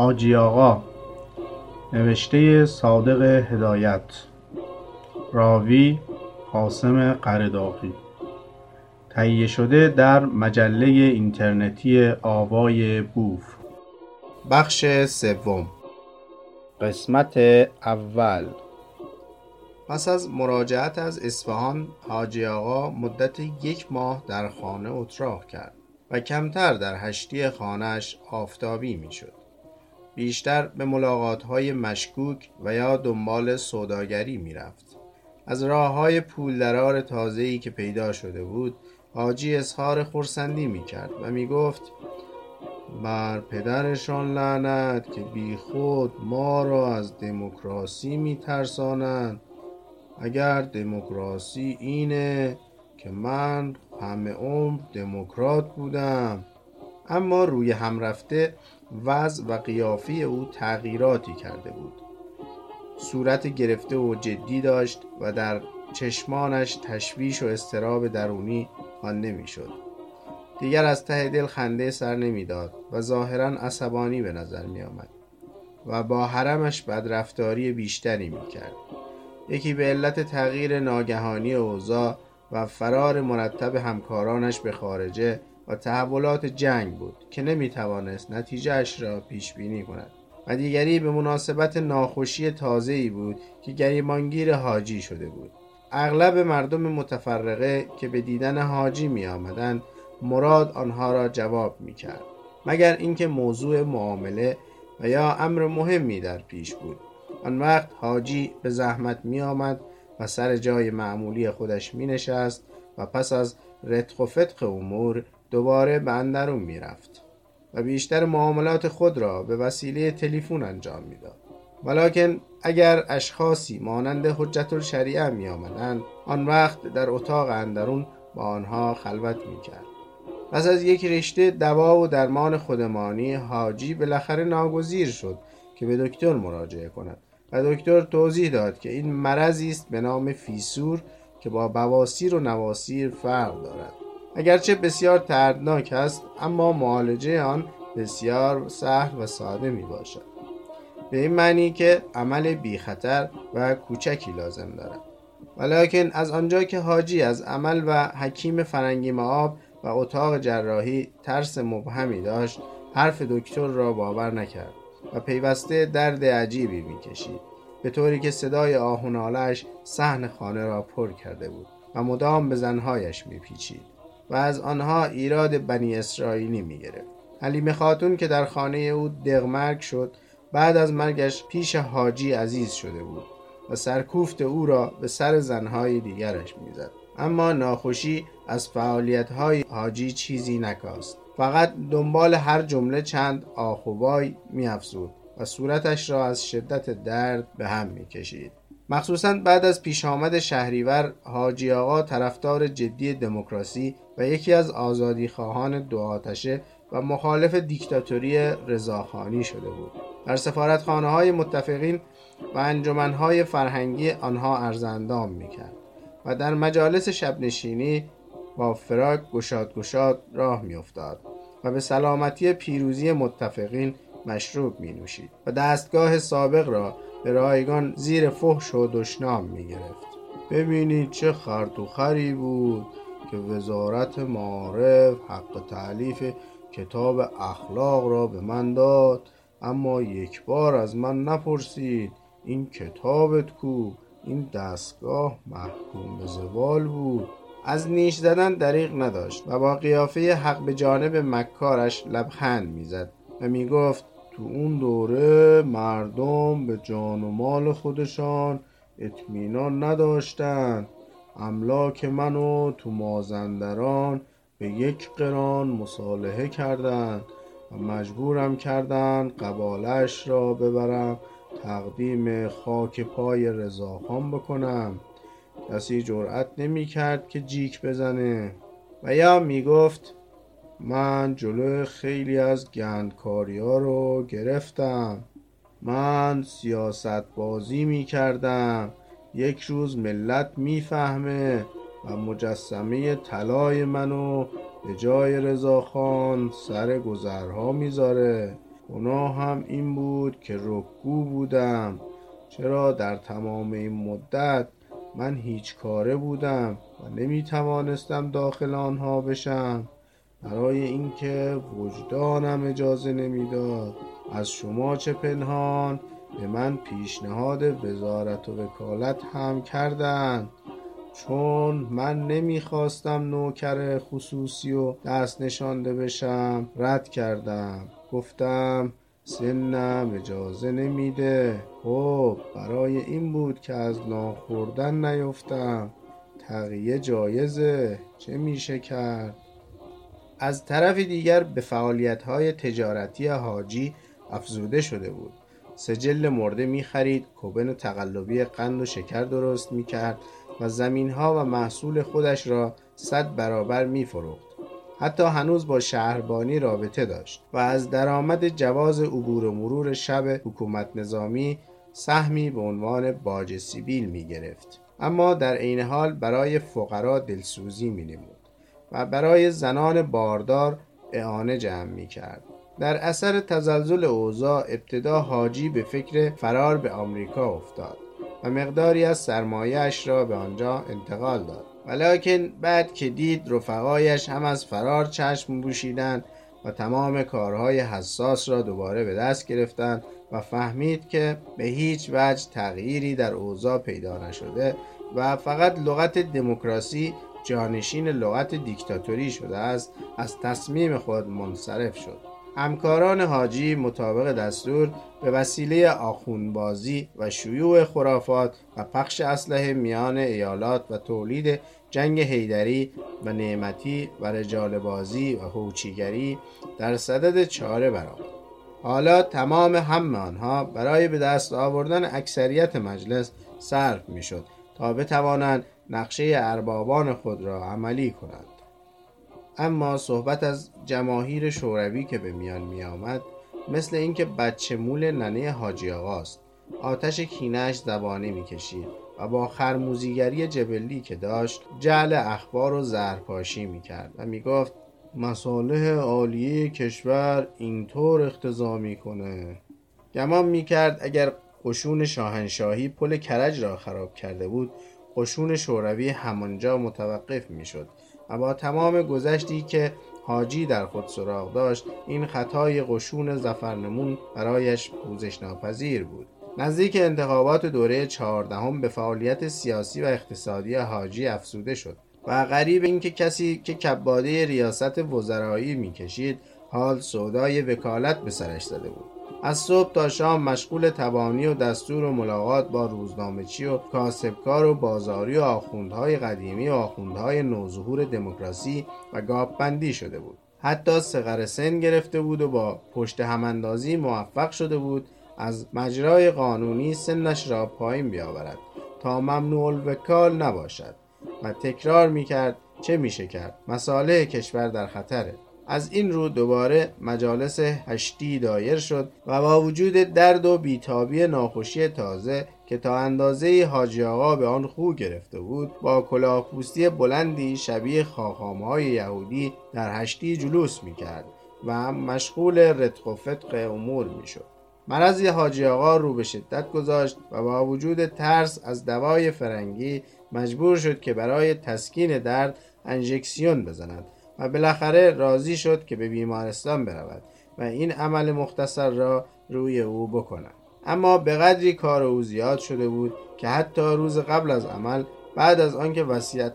حاجی آقا نوشته صادق هدایت راوی قاسم قرداغی تهیه شده در مجله اینترنتی آوای بوف. بخش سوم. قسمت اول. پس از مراجعت از اصفهان حاجی آقا مدت یک ماه در خانه اتراق کرد و کمتر در هشتی خانهش آفتابی می‌شد. بیشتر به ملاقات های مشکوک و یا دنبال سوداگری می رفت. از راه های پول درار تازه‌ای که پیدا شده بود حاجی اظهار خورسندی می کرد و می گفت بر پدرشان لعنت که بی خود ما را از دموکراسی می ترسانند اگر دموکراسی اینه که من همه عمر دموکرات بودم اما روی هم رفته وضع و قیافی او تغییراتی کرده بود صورت گرفته و جدی داشت و در چشمانش تشویش و استراب درونی خوانده می‌شد دیگر از ته دل خنده سر نمی‌داد و ظاهرا عصبانی به نظر می آمد و با حرمش بدرفتاری بیشتری می کرد. یکی به علت تغییر ناگهانی اوضاع و فرار مرتب همکارانش به خارجه و تحولات جنگ بود که نمی توانست اش را پیش بینی کند. و دیگری به مناسبت ناخوشی تازه‌ای بود که گریمانگیر حاجی شده بود. اغلب مردم متفرقه که به دیدن حاجی می آمدن مراد آنها را جواب می کرد مگر اینکه موضوع معامله و یا امر مهمی در پیش بود. آن وقت حاجی به زحمت می آمد و سر جای معمولی خودش می نشست و پس از رتق و فتق امور دوباره به اندرون می رفت و بیشتر معاملات خود را به وسیله تلفن انجام می‌داد. ولیکن اگر اشخاصی مانند حجت الشریعه می آمدند آن وقت در اتاق اندرون با آنها خلوت می کرد. پس از یک رشته دوا و درمان خودمانی حاجی بالاخره ناگزیر شد که به دکتر مراجعه کند و دکتر توضیح داد که این مرضی است به نام فیسور که با بواسیر و نواسیر فرق دارد اگرچه بسیار دردناک است اما معالجه آن بسیار سهل و ساده می باشد به این معنی که عمل بی خطر و کوچکی لازم دارد. ولیکن از آنجا که حاجی از عمل و حکیم فرنگی معاب و اتاق جراحی ترس مبهمی داشت حرف دکتر را باور نکرد و پیوسته درد عجیبی می‌کشید. به طوری که صدای آهونالش صحن خانه را پر کرده بود و مدام به زنهایش میپیچید. و از آنها ایراد بنی اسرائیلی می‌گرفت. حلیمه خاتون که در خانه او دغمرگ شد بعد از مرگش پیش حاجی عزیز شده بود و سرکوفت او را به سر زنهای دیگرش می‌زد. اما ناخوشی از فعالیتهای حاجی چیزی نکاست. فقط دنبال هر جمله چند آخ و وای میافزود و صورتش را از شدت درد به هم می‌کشید. مخصوصا بعد از پیش آمد شهریور حاجی آقا طرفدار جدی دموکراسی و یکی از آزادی خواهان دو آتشه و مخالف دیکتاتوری رضاخانی شده بود. در سفارتخانه های متفقین و انجمنهای فرهنگی آنها ارزندام می‌کرد و در مجالس شبنشینی با فراک گشاد گشاد راه میافتاد و به سلامتی پیروزی متفقین مشروب می نوشید و دستگاه سابق را به رایگان زیر فحش و دشنام می گرفت ببینید چه خرطوخری بود. که وزارت معارف حق تعلیف کتاب اخلاق را به من داد. اما یک بار از من نپرسید این کتابت کو؟ این دستگاه محکوم به زوال بود. از نیش زدن دریغ نداشت و با قیافه حق به جانب مکارش لبخند می‌زد و می‌گفت تو اون دوره مردم به جان و مال خودشان اطمینان نداشتند. املاک منو تو مازندران به یک قران مصالحه کردند و مجبورم کردند قبالش را ببرم تقدیم خاک پای رضاخان بکنم. کسی جرأت نمی کرد که جیک بزنه. و یا می گفت من جلو خیلی از گندکاری ها رو گرفتم. من سیاست بازی می کردم یک روز ملت می‌فهمه و مجسمه طلای منو به جای رضاخان سر گذرها می‌ذاره. گناهم این بود که رکگو بودم. چرا در تمام این مدت من هیچ کاره بودم و نمی توانستم داخل آنها بشم؟ برای اینکه وجدانم اجازه نمی‌داد. از شما چه پنهان؟ به من پیشنهاد وزارت و وکالت هم کردند چون من نمی‌خواستم نوکر خصوصی و دست نشانده بشم رد کردم. گفتم سنم اجازه نمیده. خب برای این بود که از ناخوردن نیفتم. تقیه جایزه. چه میشه کرد؟ از طرف دیگر به فعالیت های تجارتی حاجی افزوده شده بود. سجل مرده می خرید کوبن تقلبی قند و شکر درست می کرد و زمین ها و محصول خودش را صد برابر می فروخت. حتی هنوز با شهربانی رابطه داشت و از درآمد جواز عبور و مرور شب حکومت نظامی سهمی به عنوان باج سیبیل می گرفت. اما در عین حال برای فقرا دلسوزی می نمود و برای زنان باردار اعانه جمع می کرد. در اثر تزلزل اوضاع ابتدا حاجی به فکر فرار به آمریکا افتاد و مقداری از سرمایهاش را به آنجا انتقال داد. ولیکن بعد که دید رفقایش هم از فرار چشم بوشیدند و تمام کارهای حساس را دوباره به دست گرفتند و فهمید که به هیچ وجه تغییری در اوضاع پیدا نشده و فقط لغت دموکراسی جانشین لغت دیکتاتوری شده است از تصمیم خود منصرف شد. همکاران حاجی مطابق دستور به وسیله آخونبازی و شیوع خرافات و پخش اسلحه میان ایالات و تولید جنگ هیدری و نعمتی و رجال بازی و هوچیگری در صدد چاره برآمد حالا تمام هم آنها برای به دست آوردن اکثریت مجلس صرف می‌شد تا بتوانند نقشه اربابان خود را عملی کنند. اما صحبت از جماهیر شوروی که به میان می آمد مثل اینکه بچه مول ننه حاجی آقاست آتش کینش زبانه می‌کشید و با خرموزیگری جبلی که داشت جعل اخبار و زهرپاشی می‌کرد و می‌گفت مصالح عالیه کشور اینطور اختضا می‌کنه. گمان می‌کرد اگر قشون شاهنشاهی پل کرج را خراب کرده بود قشون شوروی همانجا متوقف می‌شد. و با تمام گذشتی که حاجی در خود سراغ داشت این خطای قشون زفرنمون برایش پوزش ناپذیر بود. نزدیک انتخابات دوره چهاردهم به فعالیت سیاسی و اقتصادی حاجی افزوده شد و غریب اینکه کسی که کباده ریاست وزرایی می‌کشید حال سودای وکالت به سرش زده بود. از صبح تا شام مشغول تبانی و دستور و ملاقات با روزنامهچی و کاسبکار و بازاری و آخوندهای قدیمی و آخوندهای نوظهور دموکراسی و گاپبندی شده بود. حتی سقر سن گرفته بود و با پشت هماندازی موفق شده بود از مجرای قانونی سنش را پایین بیاورد تا ممنوع الوکال نباشد و تکرار می‌کرد چه میشه کرد. مساله کشور در خطره. از این رو دوباره مجالس هشتی دایر شد و با وجود درد و بیتابی ناخوشی تازه که تا اندازه حاجی آقا به آن خو گرفته بود با کلاهپوستی بلندی شبیه خاخامهای یهودی در هشتی جلوس می‌کرد و مشغول رتق و فتق امور می‌شد. مرض حاجی آقا رو به شدت گذاشت و با وجود ترس از دوای فرنگی مجبور شد که برای تسکین درد انژکسیون بزند. و بالاخره راضی شد که به بیمارستان برود و این عمل مختصر را روی او بکند. اما به قدری کار او زیاد شده بود که حتی روز قبل از عمل بعد از آنکه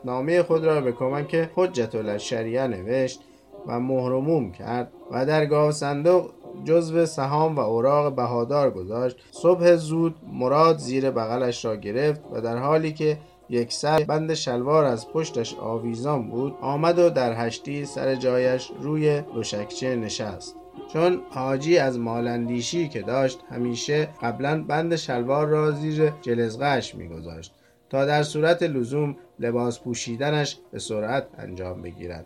نامه خود را به کمک حجت الشریعه نوشت و مهرموم کرد و در گاو صندوق جزو سهام و اوراق بهادار گذاشت صبح زود مراد زیر بغلش را گرفت و در حالی که یک سر بند شلوار از پشتش آویزان بود آمد و در هشتی سر جایش روی دوشکچه نشست. چون حاجی از مالندیشی که داشت همیشه قبلا بند شلوار را زیر جلزغش میگذاشت تا در صورت لزوم لباس پوشیدنش به سرعت انجام بگیرد.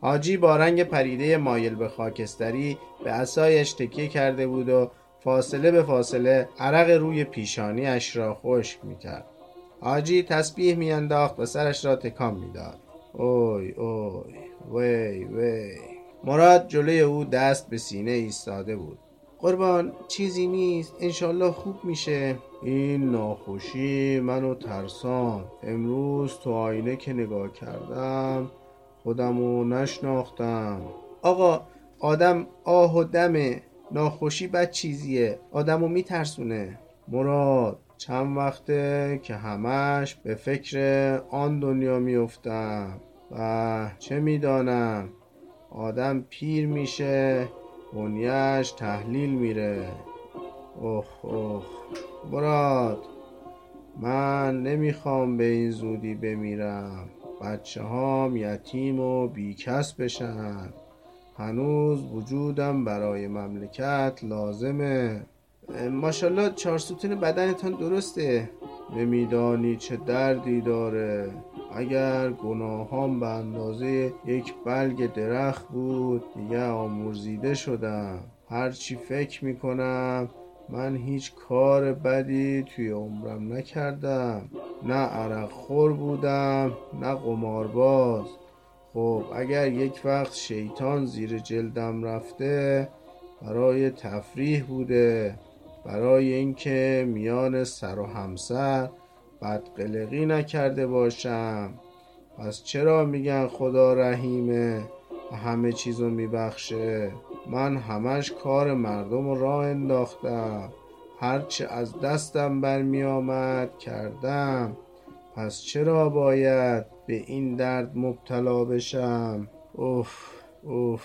حاجی با رنگ پریده مایل به خاکستری به اسایش تکیه کرده بود و فاصله به فاصله عرق روی پیشانیش را خشک می‌کرد. حاجی تسبیح میانداخت و سرش را تکان می‌داد. اوی اوی وی وی. مراد جلوی او دست به سینه ایستاده بود. قربان چیزی نیست. انشالله خوب میشه. این ناخوشی منو ترسان. امروز تو آینه که نگاه کردم خودمو نشناختم. آقا آدم آه و دمه. ناخوشی بد چیزیه. آدمو میترسونه. مراد چند وقته که همش به فکر آن دنیا میفتم و چه می‌دانم؟ آدم پیر میشه بنیش تحلیل میره. اوه اوه مراد من نمی‌خوام به این زودی بمیرم. بچه هام یتیم و بیکس بشن. هنوز وجودم برای مملکت لازمه. ماشالله چهار ستون بدنتان درسته. نمیدانی چه دردی داره. اگر گناهام به اندازه یک بلگ درخت بود دیگه آمرزیده شدم. هرچی فکر می‌کنم من هیچ کار بدی توی عمرم نکردم. نه عرق خور بودم نه قمارباز. خب اگر یک وقت شیطان زیر جلدم رفته برای تفریح بوده. برای اینکه میان سر و همسر بدقلقی نکرده باشم. پس چرا میگن خدا رحیمه و همه چیزو میبخشه؟ من همش کار مردم رو راه انداختم. هرچه از دستم برمی آمد کردم. پس چرا باید به این درد مبتلا بشم؟ اوف اوف.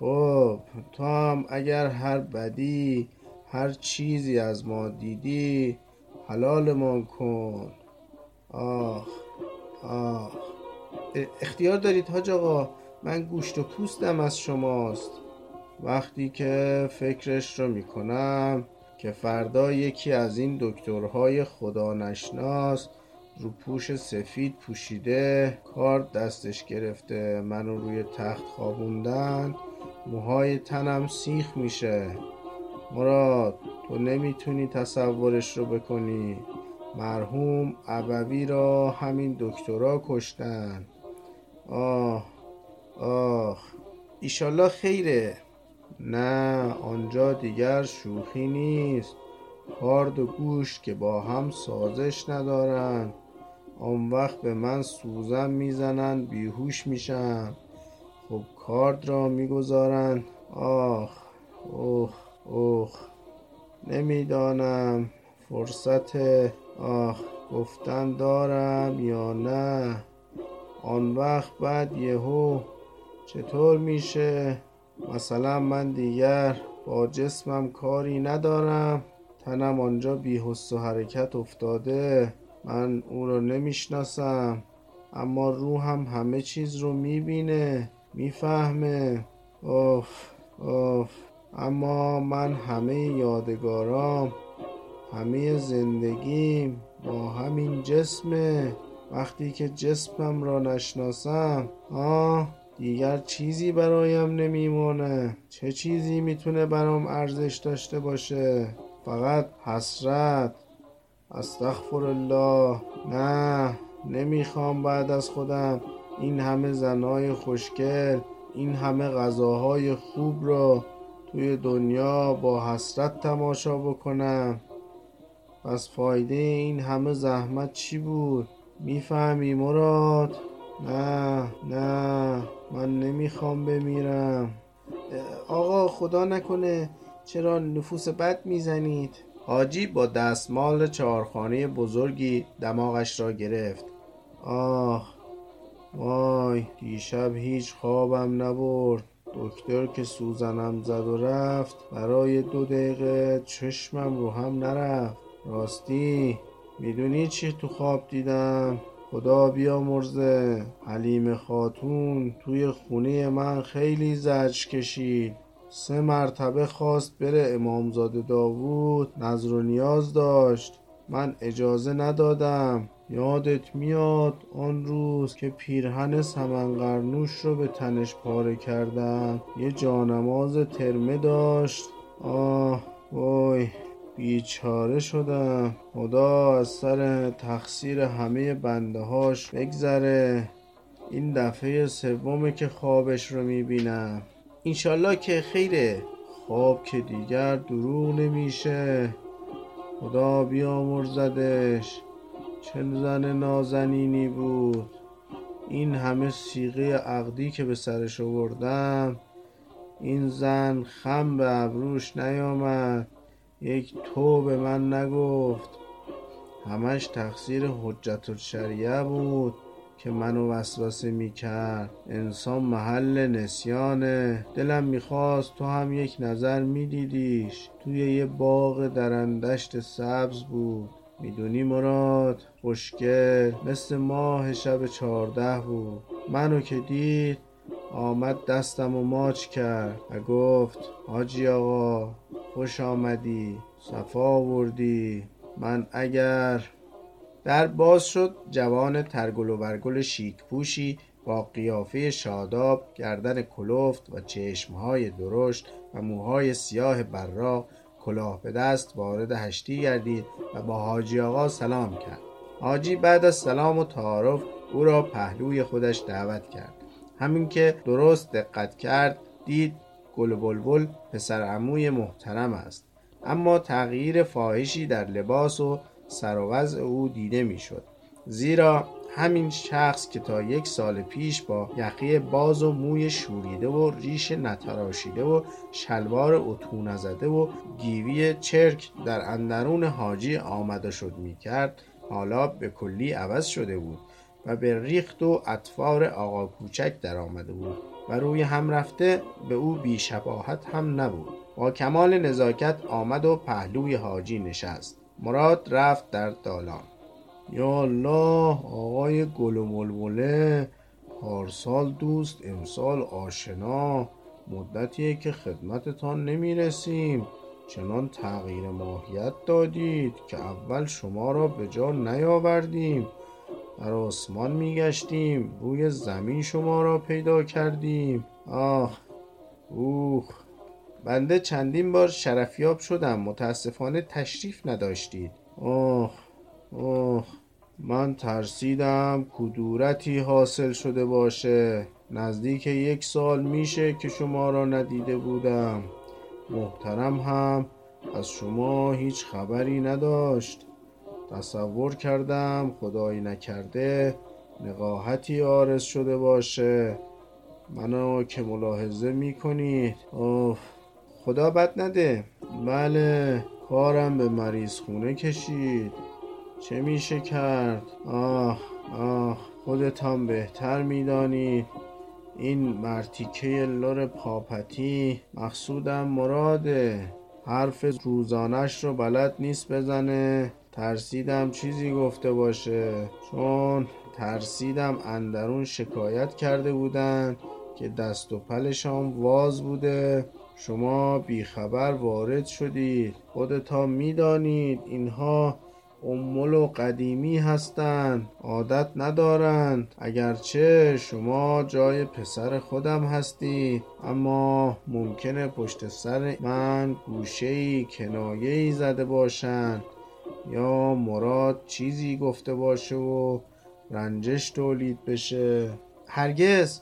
خب تو هم اگر هر بدی هر چیزی از ما دیدی حلالمان کن. آخ آخ. اختیار دارید حاج آقا؟ من گوشت و پوستم از شماست. وقتی که فکرش رو می‌کنم که فردا یکی از این دکترهای خدا نشناس رو پوش سفید پوشیده کار دستش گرفته منو روی تخت خوابوندن موهای تنم سیخ میشه. مراد تو نمی‌تونی تصورش رو بکنی. مرحوم ابوی را همین دکترها کشتن. آه آه ایشالله خیره. نه آنجا دیگر شوخی نیست. کارد و گوشت که با هم سازش ندارن. آن وقت به من سوزن می‌زنن بیهوش میشم خب کارد را می‌گذارن. آخ اوه اوه نمی‌دانم فرصت آخ گفتن دارم یا نه. آن وقت بعد یهو چطور میشه؟ مثلا من دیگر با جسمم کاری ندارم. تنم آنجا بی و حرکت افتاده. من او رو نمی‌شناسم. اما روحم همه چیز رو می‌بینه می‌فهمه. اوف اوف. اما من همه یادگارام همه زندگیم با همین جسمه. وقتی که جسمم را نشناسم آه دیگر چیزی برایم نمیمونه. چه چیزی می‌تونه برام ارزش داشته باشه؟ فقط حسرت. استغفر الله نه نمی‌خوام بعد از خودم این همه زنای خوشگل این همه غذاهای خوب را توی دنیا با حسرت تماشا بکنم. پس فایده این همه زحمت چی بود؟ می‌فهمی مراد؟ نه نه من نمی‌خوام بمیرم. آقا خدا نکنه چرا نفوس بد می‌زنید؟ حاجی با دستمال چهارخانه بزرگی دماغش را گرفت. آه وای دیشب هیچ خوابم نبرد. دکتر که سوزنم زد و رفت برای دو دقیقه چشمم رو هم نرفت. راستی می‌دونی چی تو خواب دیدم؟ خدا بیامرزه حلیم خاتون توی خونه من خیلی زجر کشید. سه مرتبه خواست بره امامزاده داوود نظر و نیاز داشت. من اجازه ندادم. یادت میاد آن روز که پیرهن سمنقرنوش رو به تنش پاره کردم؟ یه جانماز ترمه داشت. آه وای بیچاره شدم. خدا از سر تقصیر همه بنده هاش بگذره. این دفعه سومه که خوابش رو می‌بینم. اینشالله که خیره. خواب که دیگر درو نمیشه. خدا بیامرزدش. چه زن نازنینی بود. این همه سیغه عقدی که به سرش آوردم این زن خم به ابروش نیامد. یک تو به من نگفت. همش تقصیر حجت الشریعه بود که منو وسوسه می‌کرد. انسان محل نسیانه. دلم می‌خواست تو هم یک نظر میدیدیش. توی یه باغ درندشت سبز بود. می‌دونی مراد خوشگل مثل ماه شب چهارده بود. منو که دید آمد دستم و ماچ کرد و گفت حاجی آقا خوش آمدی صفا آوردی. من اگر در باز شد جوان ترگل و برگل شیک پوشی با قیافه شاداب گردن کلفت و چشمهای درشت و موهای سیاه براق کلاه به دست وارد هشتی گردید و با حاجی آقا سلام کرد. حاجی بعد از سلام و تعارف او را پهلوی خودش دعوت کرد. همین که درست دقت کرد دید گل بلبل پسر عموی محترم است. اما تغییر فاحشی در لباس و سر و وضع او دیده می‌شد. زیرا همین شخص که تا یک سال پیش با یقی باز و موی شوریده و ریش نتراشیده و شلوار اتو نزده و گیوی چرک در اندرون حاجی آمده شد می‌کرد حالا به کلی عوض شده بود و به ریخت و اطفار آقا کوچک در آمده بود و روی هم رفته به او بیشباهت هم نبود. با کمال نزاکت آمد و پهلوی حاجی نشست. مراد رفت در دالان. یا الله آقای گل و ململه پارسال دوست امسال آشنا. مدتیه که خدمتتان نمی‌رسیم. چنان تغییر ماهیت دادید که اول شما را به جا نیاوردیم. در آسمان میگشتیم روی زمین شما را پیدا کردیم. آه اوه بنده چندین بار شرفیاب شدم. متاسفانه تشریف نداشتید. اوه اوه من ترسیدم کدورتی حاصل شده باشه. نزدیک یک سال میشه که شما را ندیده بودم. محترم هم از شما هیچ خبری نداشت. تصور کردم خدایی نکرده نقاهتی آرز شده باشه. منو که ملاحظه می‌کنید. اوه خدا بد نده. بله کارم به مریض خونه کشید. چه میشه کرد؟ آه آه خودتان بهتر می‌دانید این مرتیکه لور پاپتی مقصودم مراده. حرف روزانش رو بلد نیست بزنه. ترسیدم چیزی گفته باشه. چون ترسیدم اندرون شکایت کرده بودن که دست و پلشان واز بوده. شما بیخبر وارد شدید. خودتان می‌دانید اینها امول و قدیمی هستند. عادت ندارند. اگرچه شما جای پسر خودم هستید. اما ممکنه پشت سر من گوشه کنایه زده باشند. یا مراد چیزی گفته باشه و رنجش تولید بشه. هرگز.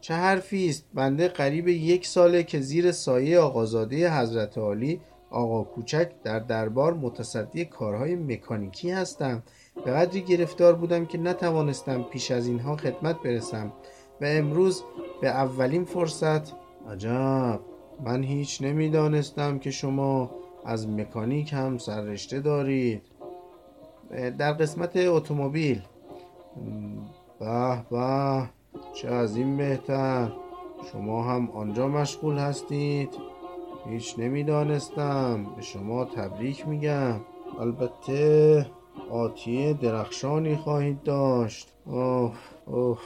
چه حرفی است؟ بنده قریب یک ساله که زیر سایه آقازاده حضرت عالی آقا کوچک در دربار متصدی کارهای مکانیکی هستم. به قدری گرفتار بودم که نتوانستم پیش از اینها خدمت برسم و امروز به اولین فرصت عجب. من هیچ نمی‌دانستم که شما از مکانیک هم سررشته دارید. در قسمت اتومبیل. به به چه از این بهتر. شما هم آنجا مشغول هستید. هیچ نمی‌دانستم. به شما تبریک میگم. البته آتیه درخشانی خواهید داشت. اوه اوه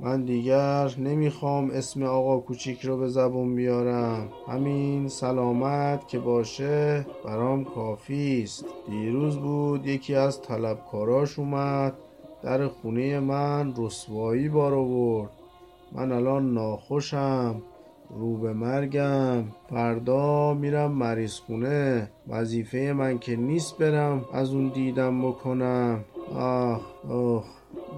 من دیگر نمی‌خوام اسم آقا کوچیک رو به زبون بیارم. همین سلامت که باشه برام کافی است. دیروز بود یکی از طلبکاراش اومد. در خونه من رسوایی بار آورد. من الان ناخوشم. رو به مرگم. فردا میرم مریض خونه وظیفه من که نیست برم از اون دیدم بکنم. آه آه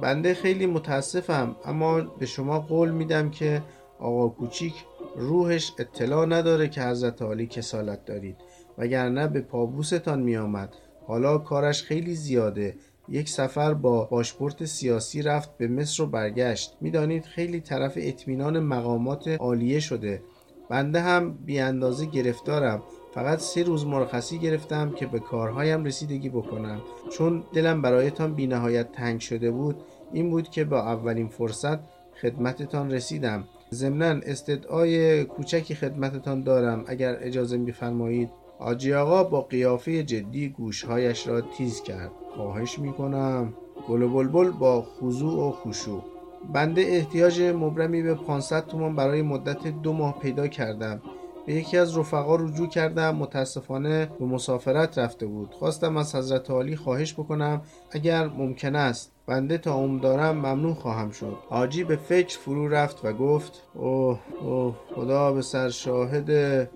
بنده خیلی متاسفم اما به شما قول میدم که آقا کوچیک روحش اطلاع نداره که حضرت علی کسالت دارید وگرنه به پابوستان می آمد حالا کارش خیلی زیاده. یک سفر با باشپورت سیاسی رفت به مصر و برگشت. می‌دانید خیلی طرف اطمینان مقامات عالیه شده. بنده هم بی اندازه گرفتارم. فقط سه روز مرخصی گرفتم که به کارهایم رسیدگی بکنم. چون دلم برایتان بی نهایت تنگ شده بود این بود که با اولین فرصت خدمتتان رسیدم. ضمنا استدعای کوچکی خدمتتان دارم اگر اجازه میفرمایید. آجی آقا با قیافه جدی گوشهایش را تیز کرد. خواهش می‌کنم. گل و بلبل با خضوع و خشوع. بنده احتیاج مبرمی به 500 تومان برای مدت دو ماه پیدا کردم. به یکی از رفقا رجوع کردم. متاسفانه به مسافرت رفته بود. خواستم از حضرت عالی خواهش بکنم. اگر ممکن است. بنده تا عمر دارم ممنون خواهم شد. حاجی به فکر فرو رفت و گفت اوه اوه خدا به سر شاهده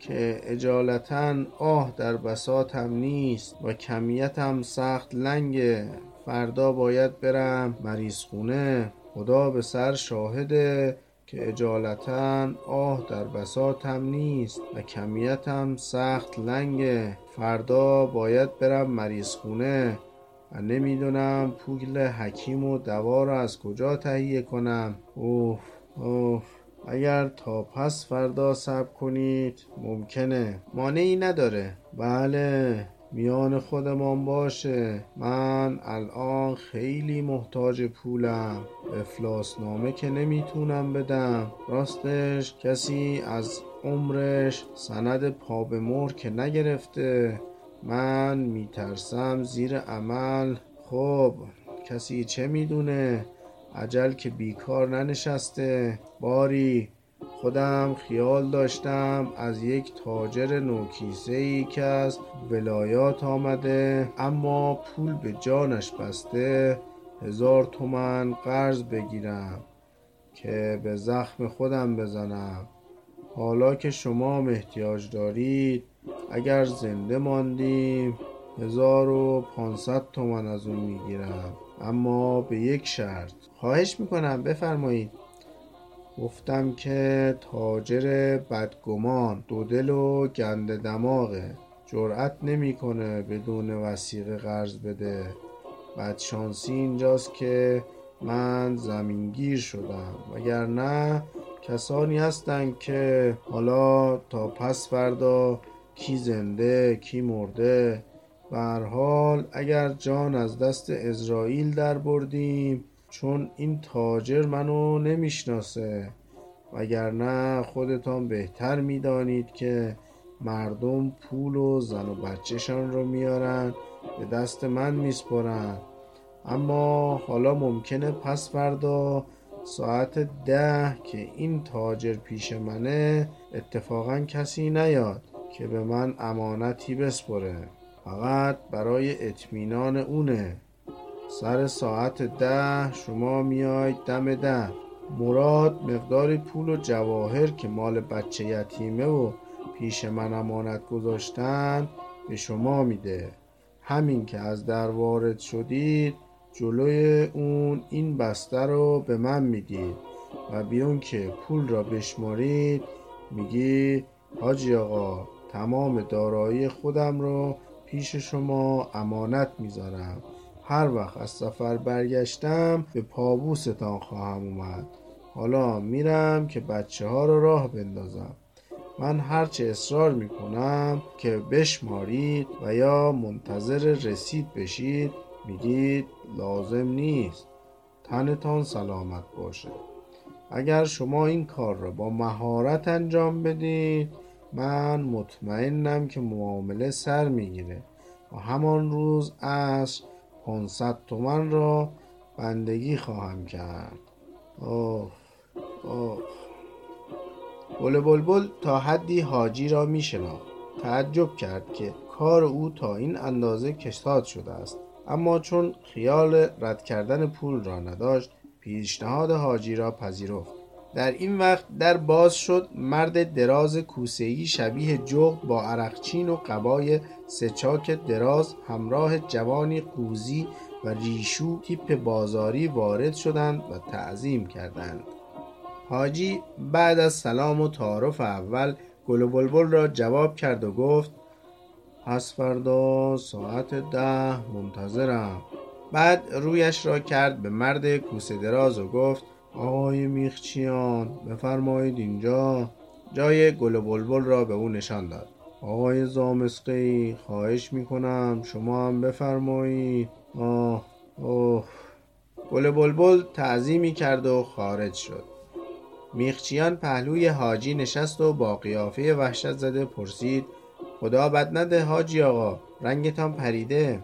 که اجالتا آه در بساتم نیست و کمیتم سخت لنگه فردا باید برم مریض خونه خدا به سر شاهده که اجالتا آه در بساتم نیست و کمیتم سخت لنگه فردا باید برم مریض خونه و نمی‌دونم پوگل حکیم و دوا را از کجا تهیه کنم. اوه اوه اگر تا پس فردا صبر کنید ممکنه. مانعی نداره. بله میان خودمان باشه. من الان خیلی محتاج پولم. افلاس نامه که نمی‌تونم بدم. راستش کسی از عمرش سند پا به مهر که نگرفته. من میترسم زیر عمل. خب کسی چه می‌دونه؟ عجل که بیکار ننشسته. باری خودم خیال داشتم از یک تاجر نوکیسه ای که از ولایات آمده اما پول به جانش بسته هزار تومن قرض بگیرم که به زخم خودم بزنم. حالا که شما احتیاج دارید اگر زنده ماندیم هزار و پانصد تومن از اون می‌گیرم. اما به یک شرط. خواهش می‌کنم بفرمایید. گفتم که تاجر بدگمان دودل و گنده دماغه جرأت نمی‌کنه بدون وسیقه قرض بده. بدشانسی اینجاست که من زمینگیر شدم. وگرنه کسانی هستند که حالا تا پس فردا کی زنده کی مرده به حال اگر جان از دست ازرائیل در بردیم چون این تاجر منو نمی‌شناسه. وگرنه خودتان بهتر می‌دانید که مردم پول و زن و بچهشان رو میارن به دست من میسپرن اما حالا ممکنه پس فردا ساعت ده که این تاجر پیش منه اتفاقا کسی نیاد که به من امانتی بسپره. فقط برای اطمینان اونه. سر ساعت ده شما میاید دم در. مراد مقدار پول و جواهر که مال بچه یتیمه و پیش من امانت گذاشتن به شما میده. همین که از در وارد شدید جلوی اون این بسته رو به من می‌دید و بیون که پول را بشمارید میگی حاجی آقا تمام دارایی خودم رو پیش شما امانت می‌ذارم. هر وقت از سفر برگشتم به پابوستان خواهم اومد. حالا میرم که بچه ها رو راه بندازم. من هرچه اصرار می‌کنم که بشمارید و یا منتظر رسید بشید میگید لازم نیست. تنتان سلامت باشه. اگر شما این کار را با مهارت انجام بدید من مطمئنم که معامله سر می‌گیره. و همان روز عصر 500 تومن را بندگی خواهم کرد. اوه اوه. گل بلبل تا حدی حاجی را می تعجب کرد که کار او تا این اندازه کشتاد شده است. اما چون خیال رد کردن پول را نداشت پیشنهاد حاجی را پذیرفت. در این وقت در باز شد مرد دراز کوسه‌ای شبیه جغد با عرقچین و قبای سچاک دراز همراه جوانی قوزی و ریشو تیپ بازاری وارد شدند و تعظیم کردند. حاجی بعد از سلام و تعارف اول گل بلبل را جواب کرد و گفت پس فردا ساعت ده منتظرم. بعد رویش را کرد به مرد کوسه دراز و گفت آقای میخچیان بفرمایید اینجا. جای گل و بلبل را به او نشان داد. آقای زامسقی خواهش می‌کنم شما هم بفرمایید. آه اوه. گل بلبل تعظیمی کرد و خارج شد. میخچیان پهلوی حاجی نشست و با قیافه وحشت زده پرسید خدا بد نده حاجی آقا رنگتان پریده؟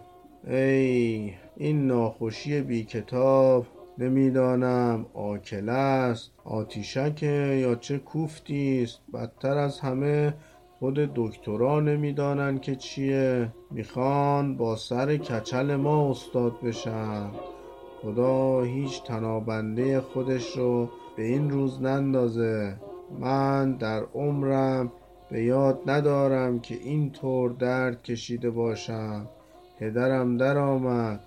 ای این ناخوشی بی کتاب نمی‌دانم. آکل است آتیشکه یا چه کوفتی است بدتر از همه خود دکترا نمی‌دانند که چیه. می‌خوان با سر کچل ما استاد بشن. خدا هیچ تنابنده خودش رو به این روز نندازه. من در عمرم به یاد ندارم که این طور درد کشیده باشم. پدرم در آمد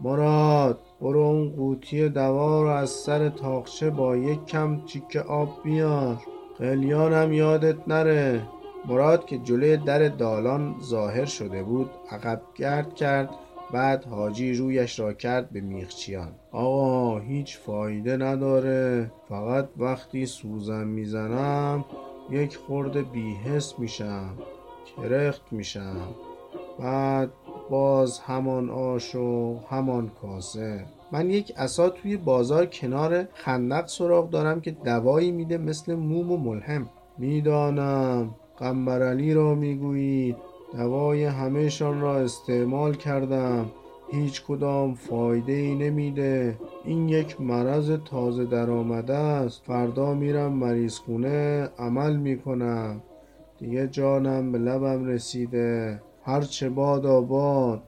مراد! برو اون قوطی دوا رو از سر تاقچه با یک کم چیک آب بیار. قلیانم یادت نره. مراد که جلوی در دالان ظاهر شده بود عقب گرد کرد بعد حاجی رویش را کرد به میخچیان. آقا هیچ فایده نداره. فقط وقتی سوزن می‌زنم یک خورده بیهس میشم. کرخت میشم. بعد باز همان آش و همان کاسه من یک عصا توی بازار کنار خندق سراغ دارم که دوایی میده مثل موم و ملهم. می‌دانم قنبرعلی را می‌گویید. دوای همهشان را استعمال کردم. هیچ کدام فایده ای نمیده. این یک مرض تازه در آمده است. فردا میرم مریض خونه عمل می‌کنم. دیگه جانم به لبم رسیده. هرچه باد آباد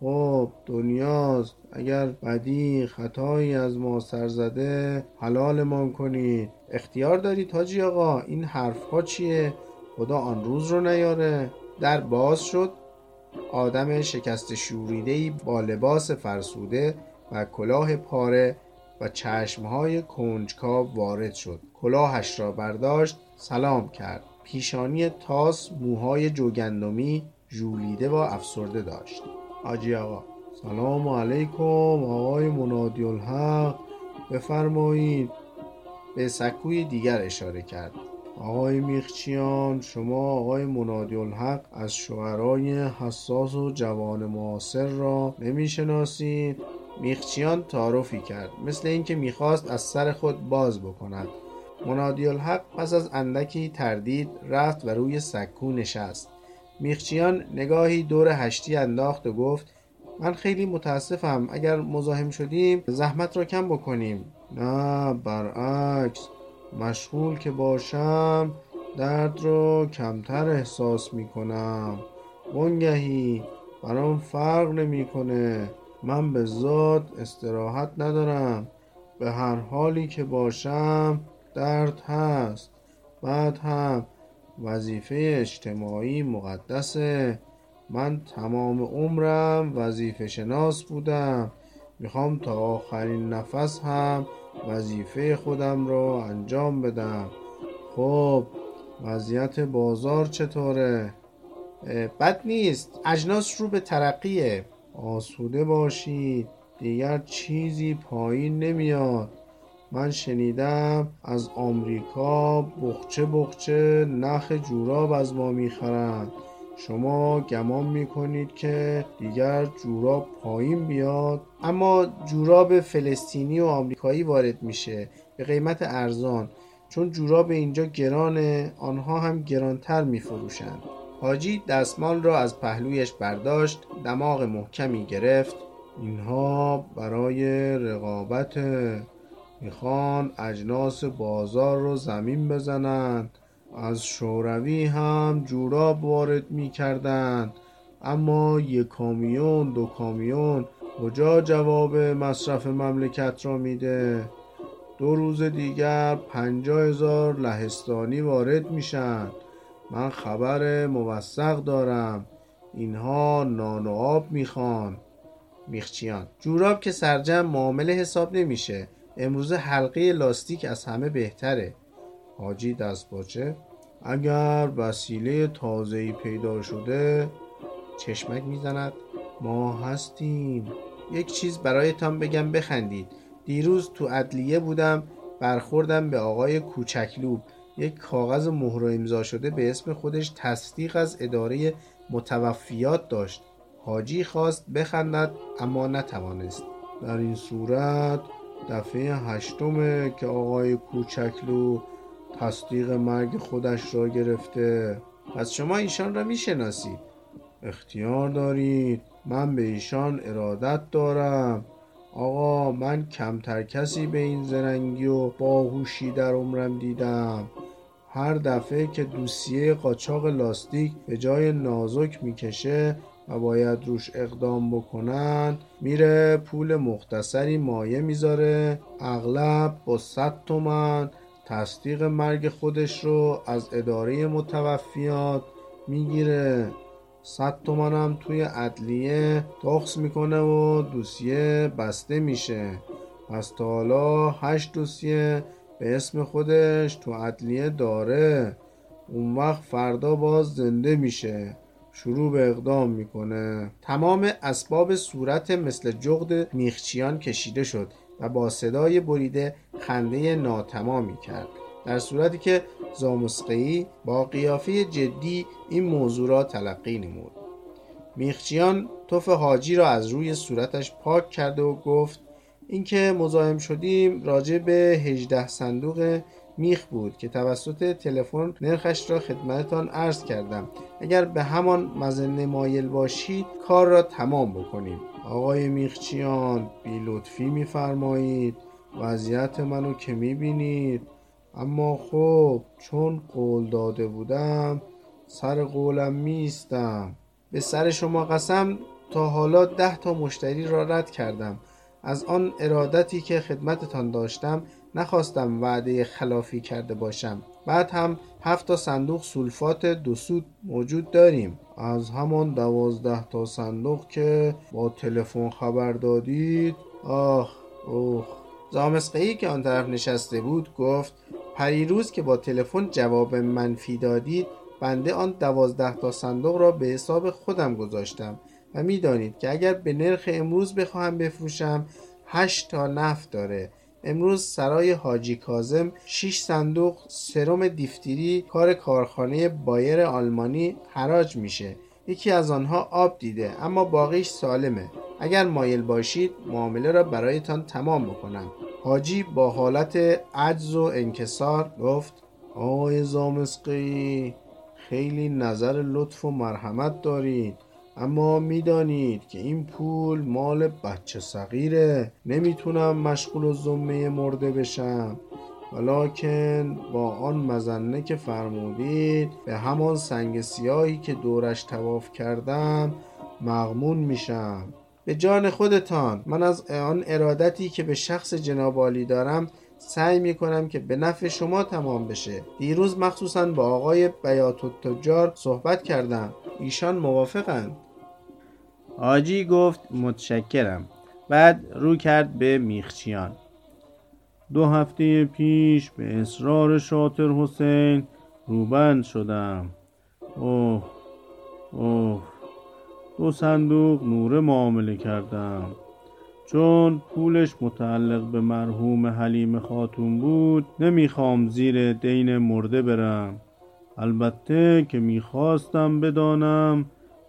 خب دنیاست. اگر بدی خطایی از ما سر زده حلالمان کنید. اختیار دارید حاجی آقا این حرفها چیه؟ خدا آن روز رو نیاره. در باز شد. آدم شکست شوریدهی با لباس فرسوده و کلاه پاره و چشمهای کنجکاو وارد شد. کلاهش را برداشت سلام کرد. پیشانی تاس موهای جوگندمی ژولیده و افسرده داشت. حاجی آقا سلام علیکم آقای منادی الحق. بفرمایید. به سکوی دیگر اشاره کرد. آقای میخچیان شما آقای منادی الحق از شعرای حساس و جوان معاصر را نمی‌شناسید؟ میخچیان تعارفی کرد. مثل اینکه می‌خواست از سر خود باز بکند. منادی الحق پس از اندکی تردید رفت و روی سکو نشست. میخچیان نگاهی دور هشتی انداخت و گفت من خیلی متاسفم اگر مزاحم شدیم زحمت را کم بکنیم. نه برعکس مشغول که باشم درد رو کمتر احساس می‌کنم. وانگهی برام فرق نمی‌کنه من به ذات استراحت ندارم به هر حالی که باشم درد هست بعد هم وظیفه اجتماعی مقدسه. من تمام عمرم وظیفه شناس بودم. می‌خوام تا آخرین نفس هم وظیفه خودم رو انجام بدم. خب وضعیت بازار چطوره؟ بد نیست. اجناس رو به ترقیه. آسوده باشید دیگر چیزی پایین نمیاد. من شنیدم از آمریکا بخچه بخچه نخ جوراب از ما می‌خرند. شما گمان می‌کنید که دیگر جوراب پایین بیاد؟ اما جوراب فلسطینی و آمریکایی وارد میشه. به قیمت ارزان. چون جوراب اینجا گرانه آنها هم گرانتر میفروشند. حاجی دستمال را از پهلویش برداشت دماغ محکمی گرفت. اینها برای رقابت. می‌خوان اجناس بازار رو زمین بزنند از شوروی هم جوراب وارد می‌کردند. اما یک کامیون دو کامیون کجا جواب مصرف مملکت را میده؟ دو روز دیگر پنجاه هزار لهستانی وارد میشن. من خبر موثق دارم. اینها نان و آب می‌خوان. میخچیان. جوراب که سرجم معامله حساب نمیشه. امروزه حلقه لاستیک از همه بهتره. حاجی دست باچه اگر وسیله تازه‌ای پیدا شده چشمک می‌زند. ما هستیم. یک چیز برایتان بگم بخندید. دیروز تو ادلیه بودم برخوردم به آقای کوچکلوب. یک کاغذ مهر و امضا شده به اسم خودش تصدیق از اداره متوفیات داشت. حاجی خواست بخندد اما نتوانست. در این صورت دفعه هشتمه که آقای کوچکلو تصدیق مرگ خودش را گرفته. پس شما ایشان را می‌شناسید. اختیار دارید. من به ایشان ارادت دارم. آقا من کمتر کسی به این زرنگی و باهوشی در عمرم دیدم. هر دفعه که دوسیه قاچاق لاستیک به جای نازک می‌کشه و باید روش اقدام بکنند میره پول مختصری مایه می‌ذاره. اغلب با 100 تومن تصدیق مرگ خودش رو از اداره متوفیات می‌گیره. 100 تومن هم توی عدلیه تخص می‌کنه و دوسیه بسته میشه. پس تا حالا 8 دوسیه به اسم خودش تو عدلیه داره. اون وقت فردا باز زنده میشه. شروع به اقدام می‌کنه. تمام اسباب صورت مثل جغد میخچیان کشیده شد و با صدای بریده خنده ناتمامی کرد. در صورتی که زامسقی با قیافه جدی این موضوع را تلقی نمود. میخچیان توف حاجی را از روی صورتش پاک کرده و گفت اینکه مزاحم شدیم راجع به 18 صندوق میخ بود که توسط تلفن نرخش را خدمتتان عرض کردم. اگر به همان مزنه مایل باشید کار را تمام بکنیم. آقای میخچیان بی لطفی میفرمایید. وضعیت منو که می‌بینید. اما خب چون قول داده بودم سر قولم میستم به سر شما قسم تا حالا ده تا مشتری را رد کردم. از آن ارادتی که خدمتتان داشتم نخواستم وعده خلافی کرده باشم. بعد هم هفت تا صندوق سولفات دو سود موجود داریم. از همان دوازده تا صندوق که با تلفن خبر دادید آخ اوه زامسقهی که آن طرف نشسته بود گفت پریروز که با تلفن جواب منفی دادید بنده آن دوازده تا صندوق را به حساب خودم گذاشتم. و می‌دانید که اگر به نرخ امروز بخواهم بفروشم هشت تا نفت داره. امروز سرای حاجی کازم 6 صندوق سرم دیفتری کار کارخانه بایر آلمانی حراج میشه. یکی از آنها آب دیده اما باقیش سالمه. اگر مایل باشید معامله را برایتان تمام بکنم. حاجی با حالت عجز و انکسار گفت آقای زامسقی خیلی نظر لطف و مرحمت دارید. اما می‌دانید که این پول مال بچه صغیره. نمی‌تونم مشغول و زمه مرده بشم. ولیکن با آن مزنه که فرمودید به همان سنگ سیاهی که دورش تواف کردم مغمون میشم. به جان خودتان من از آن ارادتی که به شخص جناب دارم سعی می کنم که به نفع شما تمام بشه. دیروز مخصوصا با آقای بیات التجار صحبت کردم. ایشان موافقند. آجی گفت متشکرم. بعد رو کرد به میخچیان. دو هفته پیش به اصرار شاطر حسین روبند شدم. اوه اوه دو صندوق نوره معامله کردم. چون پولش متعلق به مرحوم حلیم خاتون بود نمی‌خوام زیر دین مرده برم. البته که می‌خواستم بدانم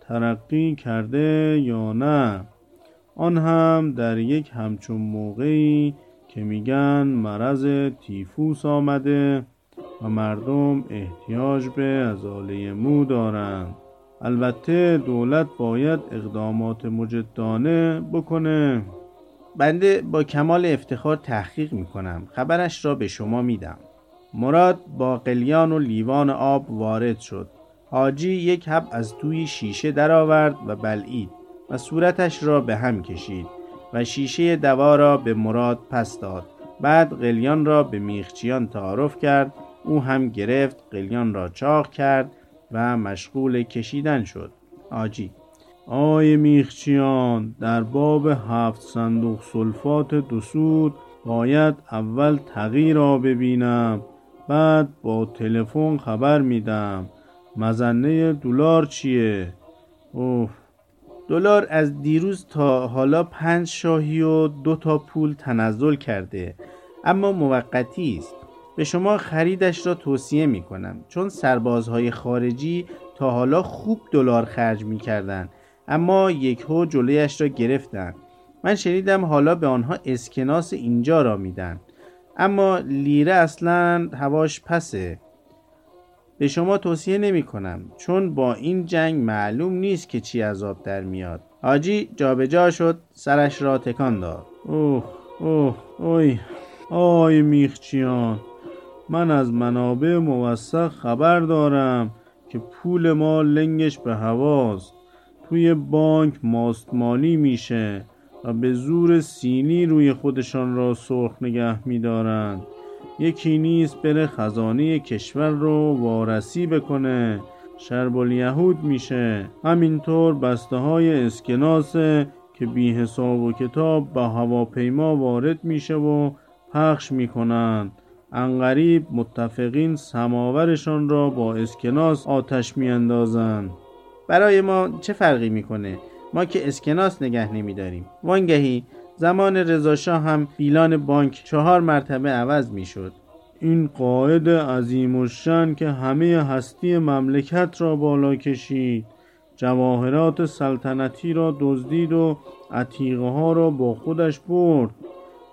ترقی کرده یا نه؟ آن هم در یک همچون موقعی که میگن مرض تیفوس آمده و مردم احتیاج به ازاله مو دارند. البته دولت باید اقدامات مجدانه بکنه. بنده با کمال افتخار تحقیق می‌کنم. خبرش را به شما میدم. مراد با قلیان و لیوان آب وارد شد. حاجی یک حب از توی شیشه درآورد و بلعید و صورتش را به هم کشید و شیشه دوا را به مراد پس داد. بعد قلیان را به میخچیان تعارف کرد. او هم گرفت قلیان را چاق کرد و مشغول کشیدن شد. آجی آی میخچیان در باب هفت صندوق سلفات دو سود باید اول تغییر را ببینم بعد با تلفن خبر میدم. مزنه دلار چیه؟ اوه دلار از دیروز تا حالا پنج شاهی و دو تا پول تنزل کرده اما موقتی است. به شما خریدش را توصیه می کنم چون سربازهای خارجی تا حالا خوب دلار خرج می کردن اما یک هو جلویش را گرفتن. من شنیدم حالا به آنها اسکناس اینجا را میدن. اما لیره اصلا هواش پسه. به شما توصیه نمی کنم چون با این جنگ معلوم نیست که چی عذاب در میاد. حاجی جابجا شد سرش را تکان داد. اوه اوه اوی آی میخچیان من از منابع موثق خبر دارم که پول ما لنگش به هواست. توی بانک ماستمالی میشه و به زور سینی روی خودشان را سرخ نگه میدارند. یکی نیست بره خزانه کشور رو وارسی بکنه. شرب یهود میشه. همینطور بسته های اسکناسه که بی حساب و کتاب به هواپیما وارد میشه و پخش می‌کنند انقریب متفقین سماورشان را با اسکناس آتش میاندازند برای ما چه فرقی می‌کنه؟ ما که اسکناس نگه نمیداریم. وانگهی زمان رضاشاه هم بیلان بانک چهار مرتبه عوض می‌شد. این قاعد عظیم و شن که همه هستی مملکت را بالا کشید جواهرات سلطنتی را دزدید و عتیقه ها را با خودش برد.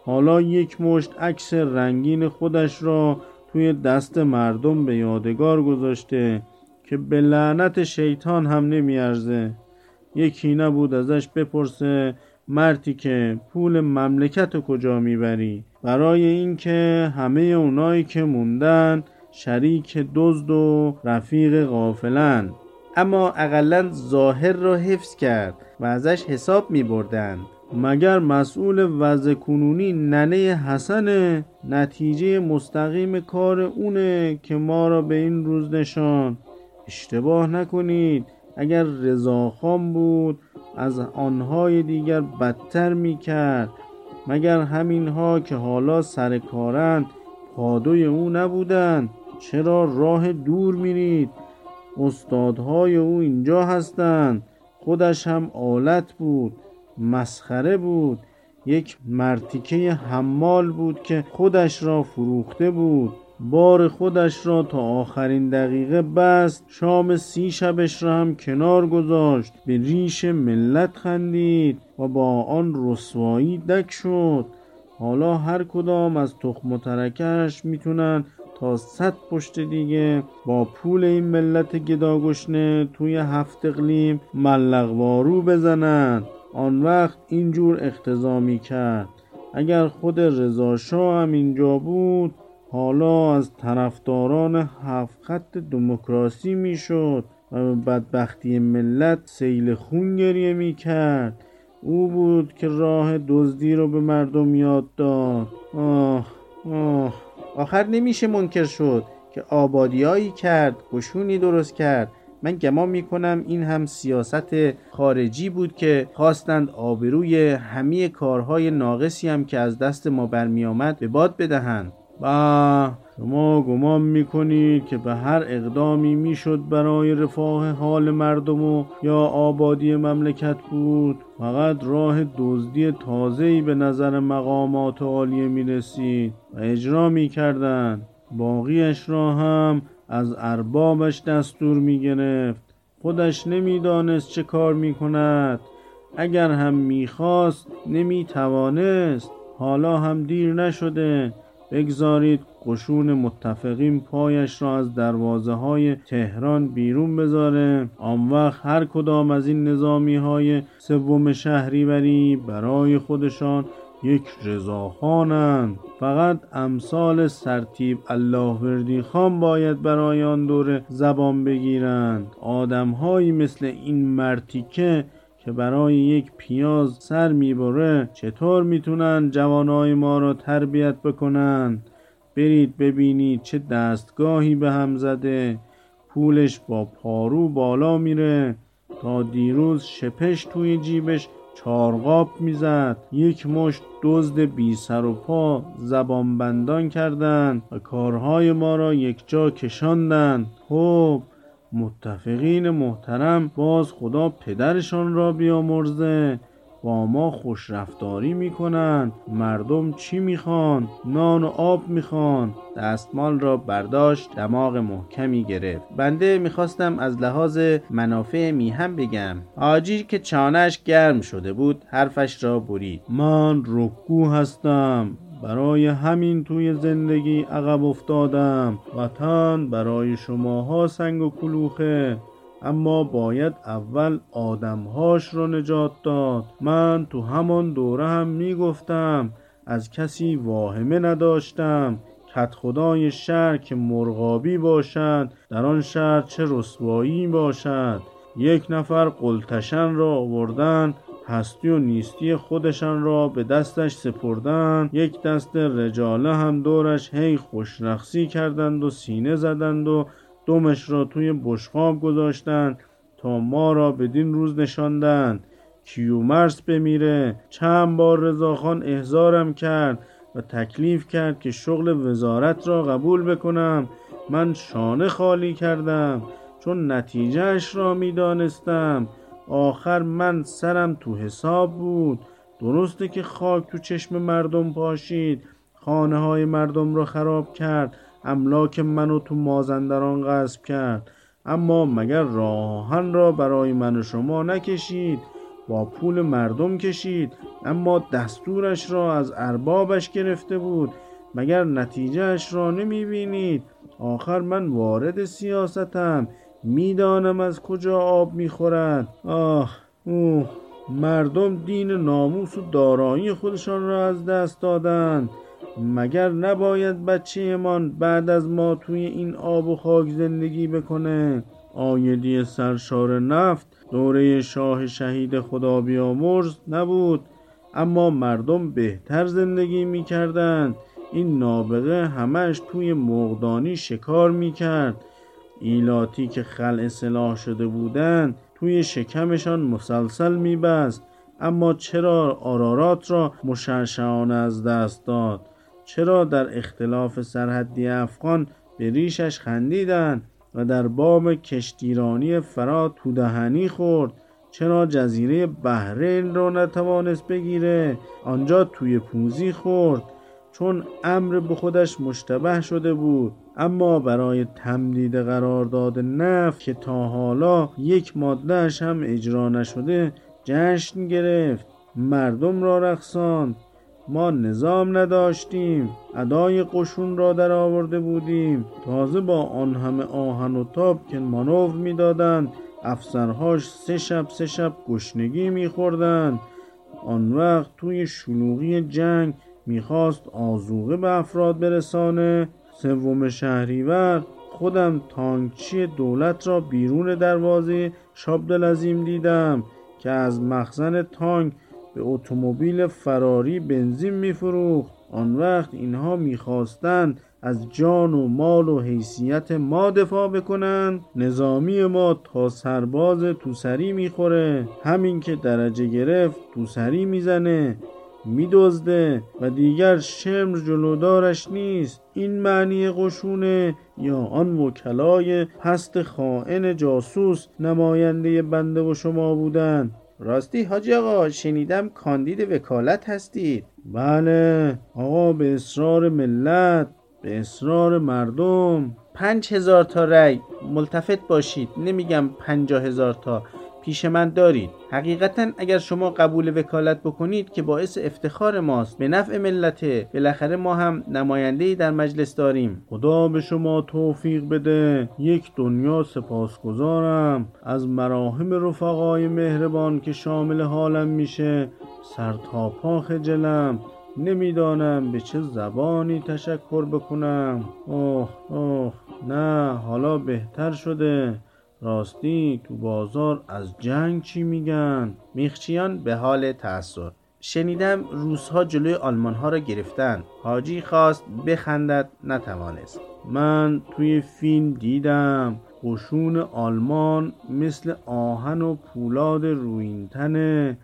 حالا یک مشت عکس رنگین خودش را توی دست مردم به یادگار گذاشته که به لعنت شیطان هم نمیارزه. یکی نبود ازش بپرسه مرتی که پول مملکت کجا می‌بری؟ برای اینکه همه اونایی که موندن شریک دزد و رفیق غافلن. اما اقلا ظاهر را حفظ کرد و ازش حساب می بردن مگر مسئول وضع کنونی ننه حسن نتیجه مستقیم کار اونه که ما را به این روز نشان. اشتباه نکنید. اگر رضاخان بود از آنهای دیگر بدتر می کرد مگر همینها که حالا سر کارند پادوی او نبودند؟ چرا راه دور میرید؟ استادهای او اینجا هستند. خودش هم آلت بود مسخره بود. یک مرتیکه حمال بود که خودش را فروخته بود. بار خودش را تا آخرین دقیقه بست شام سی شبش را هم کنار گذاشت به ریش ملت خندید و با آن رسوایی دک شد. حالا هر کدام از تخم و ترکش می‌تونن تا صد پشت دیگه با پول این ملت گداگشنه توی هفت اقلیم ملقوارو بزنن. آن وقت اینجور اختزامی کرد اگر خود رضا هم اینجا بود حالا از طرفداران هفت خط دموکراسی می‌شد و به بدبختی ملت سیل خون گریه می‌کرد. او بود که راه دزدی رو به مردم یاد داد. آه آه. آخر نمیشه منکر شد که آبادیایی کرد قشونی درست کرد. من گمان می‌کنم این هم سیاست خارجی بود که خواستند آبروی همه کارهای ناقصی هم که از دست ما برمیآمد به باد بدهند. و شما گمان می‌کنید که به هر اقدامی می‌شد برای رفاه حال مردم و یا آبادی مملکت بود فقط راه دزدی تازه‌ای به نظر مقامات عالیه می‌رسید و اجرا می‌کردند. باقیش را هم از اربابش دستور می‌گرفت. خودش نمی‌دانست چه کار می‌کند. اگر هم می‌خواست نمی‌توانست. حالا هم دیر نشده. بگذارید قشون متفقین پایش را از دروازه های تهران بیرون بذاره. آن وقت هر کدام از این نظامی های سوم شهریوری برای خودشان یک رضاخانند. فقط امثال سرتیب الله وردی خان باید برای آن دوره زبان بگیرند. آدمهایی مثل این مرتیکه که برای یک پیاز سر می‌بره چطور می‌تونن جوانای ما را تربیت بکنن؟ برید ببینید چه دستگاهی به هم زده. پولش با پارو بالا میره. تا دیروز شپش توی جیبش چارقاب می‌زد. یک مشت دزد بی سر و پا زبان بندان کردند و کارهای ما را یک جا کشاندند خب متفقین محترم باز خدا پدرشان را بیامرزه. با ما خوش رفتاری می‌کنند. مردم چی می‌خوان؟ نان و آب می‌خوان. دستمال را برداشت دماغ محکمی گرفت. بنده می‌خواستم از لحاظ منافع میهم بگم. آجی که چانش گرم شده بود حرفش را برید. من رکو هستم. برای همین توی زندگی عقب افتادم وطن برای شماها سنگ و کلوخه. اما باید اول آدمهاش رو نجات داد. من تو همان دوره هم می‌گفتم از کسی واهمه نداشتم. کت خدای شهر که مرغابی باشد در آن شهر چه رسوایی باشد. یک نفر قلتشن را آوردن هستی و نیستی خودشان را به دستش سپردن یک دست رجاله هم دورش هی خوشرخصی کردند و سینه زدند و دمش را توی بشقاب گذاشتند تا ما را بدین روز نشاندند. کیومرس بمیره. چند بار رضاخان احزارم کرد و تکلیف کرد که شغل وزارت را قبول بکنم. من شانه خالی کردم. چون نتیجهش را می‌دانستم. آخر من سرم تو حساب بود. درسته که خاک تو چشم مردم پاشید. خانه های مردم را خراب کرد. املاک منو تو مازندران غصب کرد. اما مگر راهان را برای من و شما نکشید؟ با پول مردم کشید. اما دستورش را از اربابش گرفته بود. مگر نتیجهش را نمی بینید آخر من وارد سیاستم. می‌دانم از کجا آب می‌خورد آه اوه مردم دین ناموس و دارایی خودشان را از دست دادند مگر نباید بچهمان بعد از ما توی این آب و خاک زندگی بکنه؟ آیدی سرشار نفت دوره شاه شهید خدا بیامرز نبود. اما مردم بهتر زندگی می‌کردند. این نابغه همش توی مقدانی شکار می‌کرد. ایلاتی که خلع سلاح شده بودند توی شکمشان مسلسل میبست. اما چرا آرارات را مشرشعانه از دست داد؟ چرا در اختلاف سرحدی افغان به ریشش خندیدند و در باب کشتیرانی فرات تو دهنی خورد؟ چرا جزیره بحرین را نتوانست بگیره؟ آنجا توی پوزی خورد. چون امر به خودش مشتبه شده بود اما برای تمدید قرارداد نفت که تا حالا یک مادهش هم اجرا نشده جشن گرفت. مردم را رقصاند. ما نظام نداشتیم. ادای قشون را در آورده بودیم. تازه با آن همه آهن و تاب که مانور می‌دادند افسرهاش سه شب سه شب گشنگی میخوردند. آن وقت توی شلوغی جنگ می‌خواست آزوغه به افراد برسانه. سوم شهریور خودم تانکچی دولت را بیرون دروازه شابدلزیم دیدم که از مخزن تانک به اتومبیل فراری بنزین میفروخت. آن وقت اینها می‌خواستند از جان و مال و حیثیت ما دفاع بکنند. نظامی ما تا سرباز توسری می‌خوره. همین که درجه گرفت توسری می‌زنه. میدزده و دیگر شمر جلودارش نیست. این معنی قشونه یا آن وکلای پست خائن جاسوس نماینده بنده و شما بودند راستی حاجی آقا شنیدم کاندید وکالت هستید. بله آقا به اصرار ملت به اصرار مردم. پنج هزار تا رأی ملتفت باشید. نمیگم پنجاه هزار تا. پیش من دارید. حقیقتا اگر شما قبول وکالت بکنید که باعث افتخار ماست به نفع ملته بالاخره ما هم نماینده در مجلس داریم. خدا به شما توفیق بده. یک دنیا سپاسگزارم. از مراهم رفقای مهربان که شامل حالم میشه سر تا پا خجلم نمی‌دانم به چه زبانی تشکر بکنم. اوه اوه نه حالا بهتر شده. راستی تو بازار از جنگ چی میگن؟ میخچیان به حال تأثیر. شنیدم روسها جلوی آلمان ها را گرفتن. حاجی خواست بخندد نتوانست. من توی فیلم دیدم قشون آلمان مثل آهن و پولاد روینتنه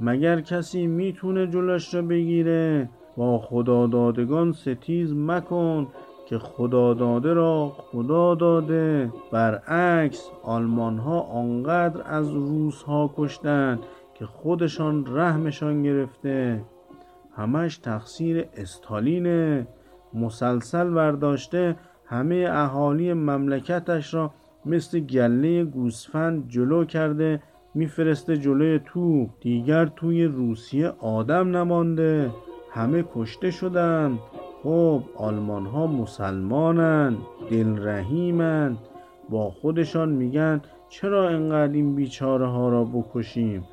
مگر کسی می‌تونه جلوش را بگیره؟ با خدا دادگان ستیز مکن. که خدا داده را خدا داده. برعکس آلمان ها آنقدر از روس ها کشتن که خودشان رحمشان گرفته. همش تقصیر استالینه. مسلسل برداشته همه اهالی مملکتش را مثل گله گوسفند جلو کرده میفرسته جلوی تو دیگر توی روسیه آدم نمانده. همه کشته شدند. خب آلمان ها مسلمانن دلرحیمن. با خودشان میگن چرا انقدر این بیچاره ها را بکشیم؟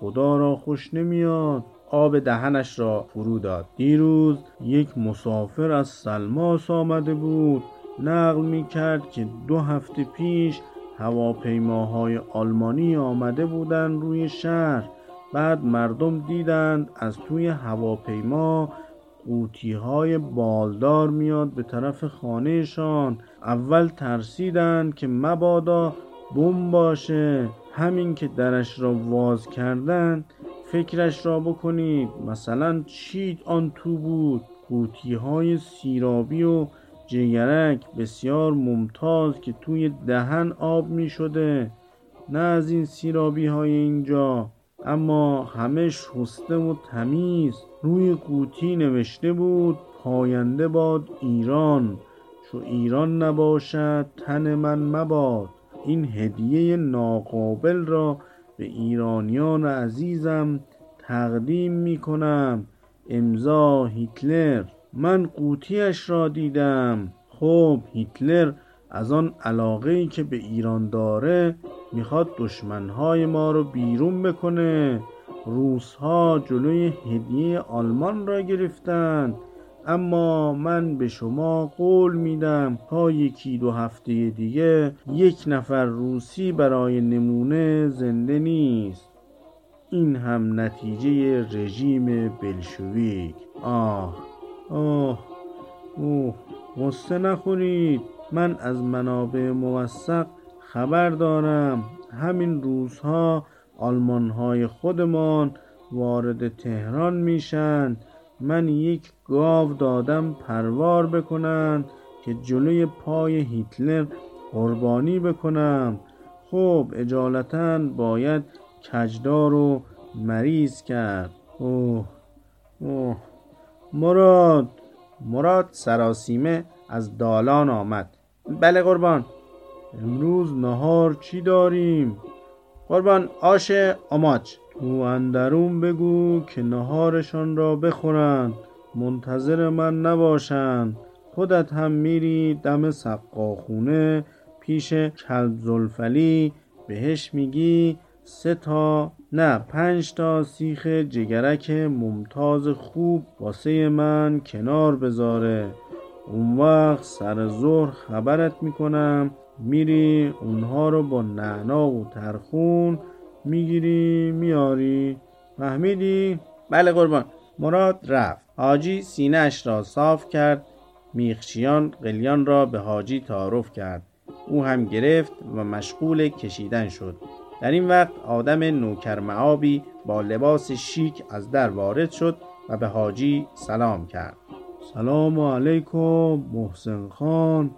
خدا را خوش نمیاد. آب دهنش را فرو داد. دیروز یک مسافر از سلماس آمده بود. نقل می کرد که دو هفته پیش هواپیماهای آلمانی آمده بودند روی شهر. بعد مردم دیدند از توی هواپیما قوطی های بالدار میاد به طرف خانهشان. اول ترسیدند که مبادا بم باشه. همین که درش را واز کردند فکرش را بکنید. مثلا چی آن تو بود. قوطی های سیرابی و جگرک بسیار ممتاز که توی دهن آب می شده نه از این سیرابی های اینجا. اما همه شسته و تمیز. روی قوطی نوشته بود پاینده باد ایران. چو ایران نباشد تن من مباد. این هدیه ناقابل را به ایرانیان عزیزم تقدیم می کنم. امضا هیتلر. من قوطیش را دیدم. خب هیتلر از آن علاقه ای که به ایران داره می‌خواد دشمنهای ما رو بیرون بکنه. روسها جلوی هدیه آلمان را گرفتند اما من به شما قول میدم تا یکی دو هفته دیگه یک نفر روسی برای نمونه زنده نیست. این هم نتیجه رژیم بلشویک. آه آه اوه غصه نخورید. من از منابع موثق خبر دارم. همین روزها آلمان های خودمان وارد تهران میشن. من یک گاو دادم پروار بکنن که جلوی پای هیتلر قربانی بکنم. خب اجالتا باید کجدار و مریض کرد. اوه اوه. مراد مراد سراسیمه از دالان آمد. بله قربان. امروز نهار چی داریم؟ قربان آش آماج. تو اندرون بگو که نهارشان را بخورند. منتظر من نباشند. خودت هم میری دم سقاخونه پیش کلب زلفلی. بهش میگی سه تا نه پنج تا سیخ جگرک ممتاز خوب واسه من کنار بذاره. اون وقت سر ظهر خبرت می‌کنم. میری اونها رو با نعنا و ترخون می‌گیری میاری فهمیدی؟ بله قربان. مراد رفت. حاجی سینهش را صاف کرد میخچیان قلیان را به حاجی تعارف کرد. او هم گرفت و مشغول کشیدن شد. در این وقت آدم نوکر معابی با لباس شیک از در وارد شد و به حاجی سلام کرد. سلام علیکم محسن خان.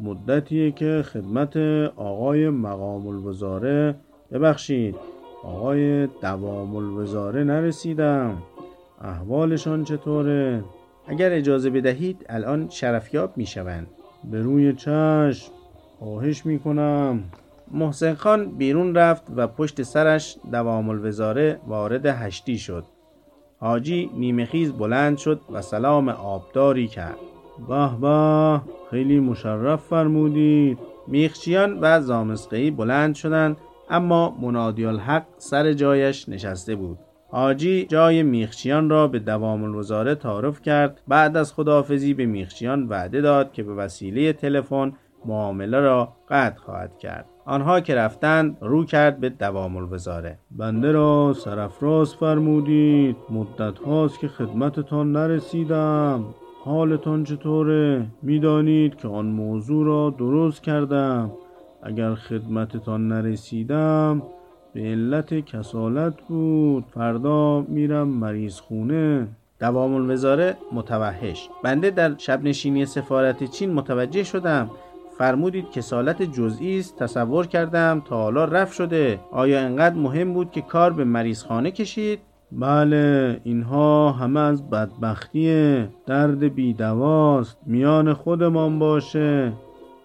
مدتیه که خدمت آقای مقام الوزاره ببخشید آقای دوام الوزاره نرسیدم. احوالشان چطوره؟ اگر اجازه بدهید الان شرفیاب می‌شوند. به روی چشم. خواهش می‌کنم. محسن خان بیرون رفت و پشت سرش دوام الوزاره وارد هشتی شد. حاجی نیمخیز بلند شد و سلام آبداری کرد. به به خیلی مشرف فرمودید. میخچیان و زامسقهی بلند شدند اما منادی الحق سر جایش نشسته بود. حاجی جای میخچیان را به دوام الوزاره تعارف کرد. بعد از خداحافظی به میخچیان وعده داد که به وسیله تلفن معامله را قطع خواهد کرد. آنها که رفتند رو کرد به دوام الوزاره. بنده را سرفراز فرمودید. مدت هاست که خدمتتان نرسیدم. حالتان چطوره؟ می‌دانید که آن موضوع را درست کردم. اگر خدمتتان نرسیدم به علت کسالت بود. فردا میرم مریض خونه دوام الوزاره متوحش. بنده در شب نشینی سفارت چین متوجه شدم. فرمودید کسالت جزئی است تصور کردم تا حالا رفت شده. آیا انقدر مهم بود که کار به مریض خانه کشید؟ بله اینها همه از بدبختیه. درد بیدواست میان خودمان باشه.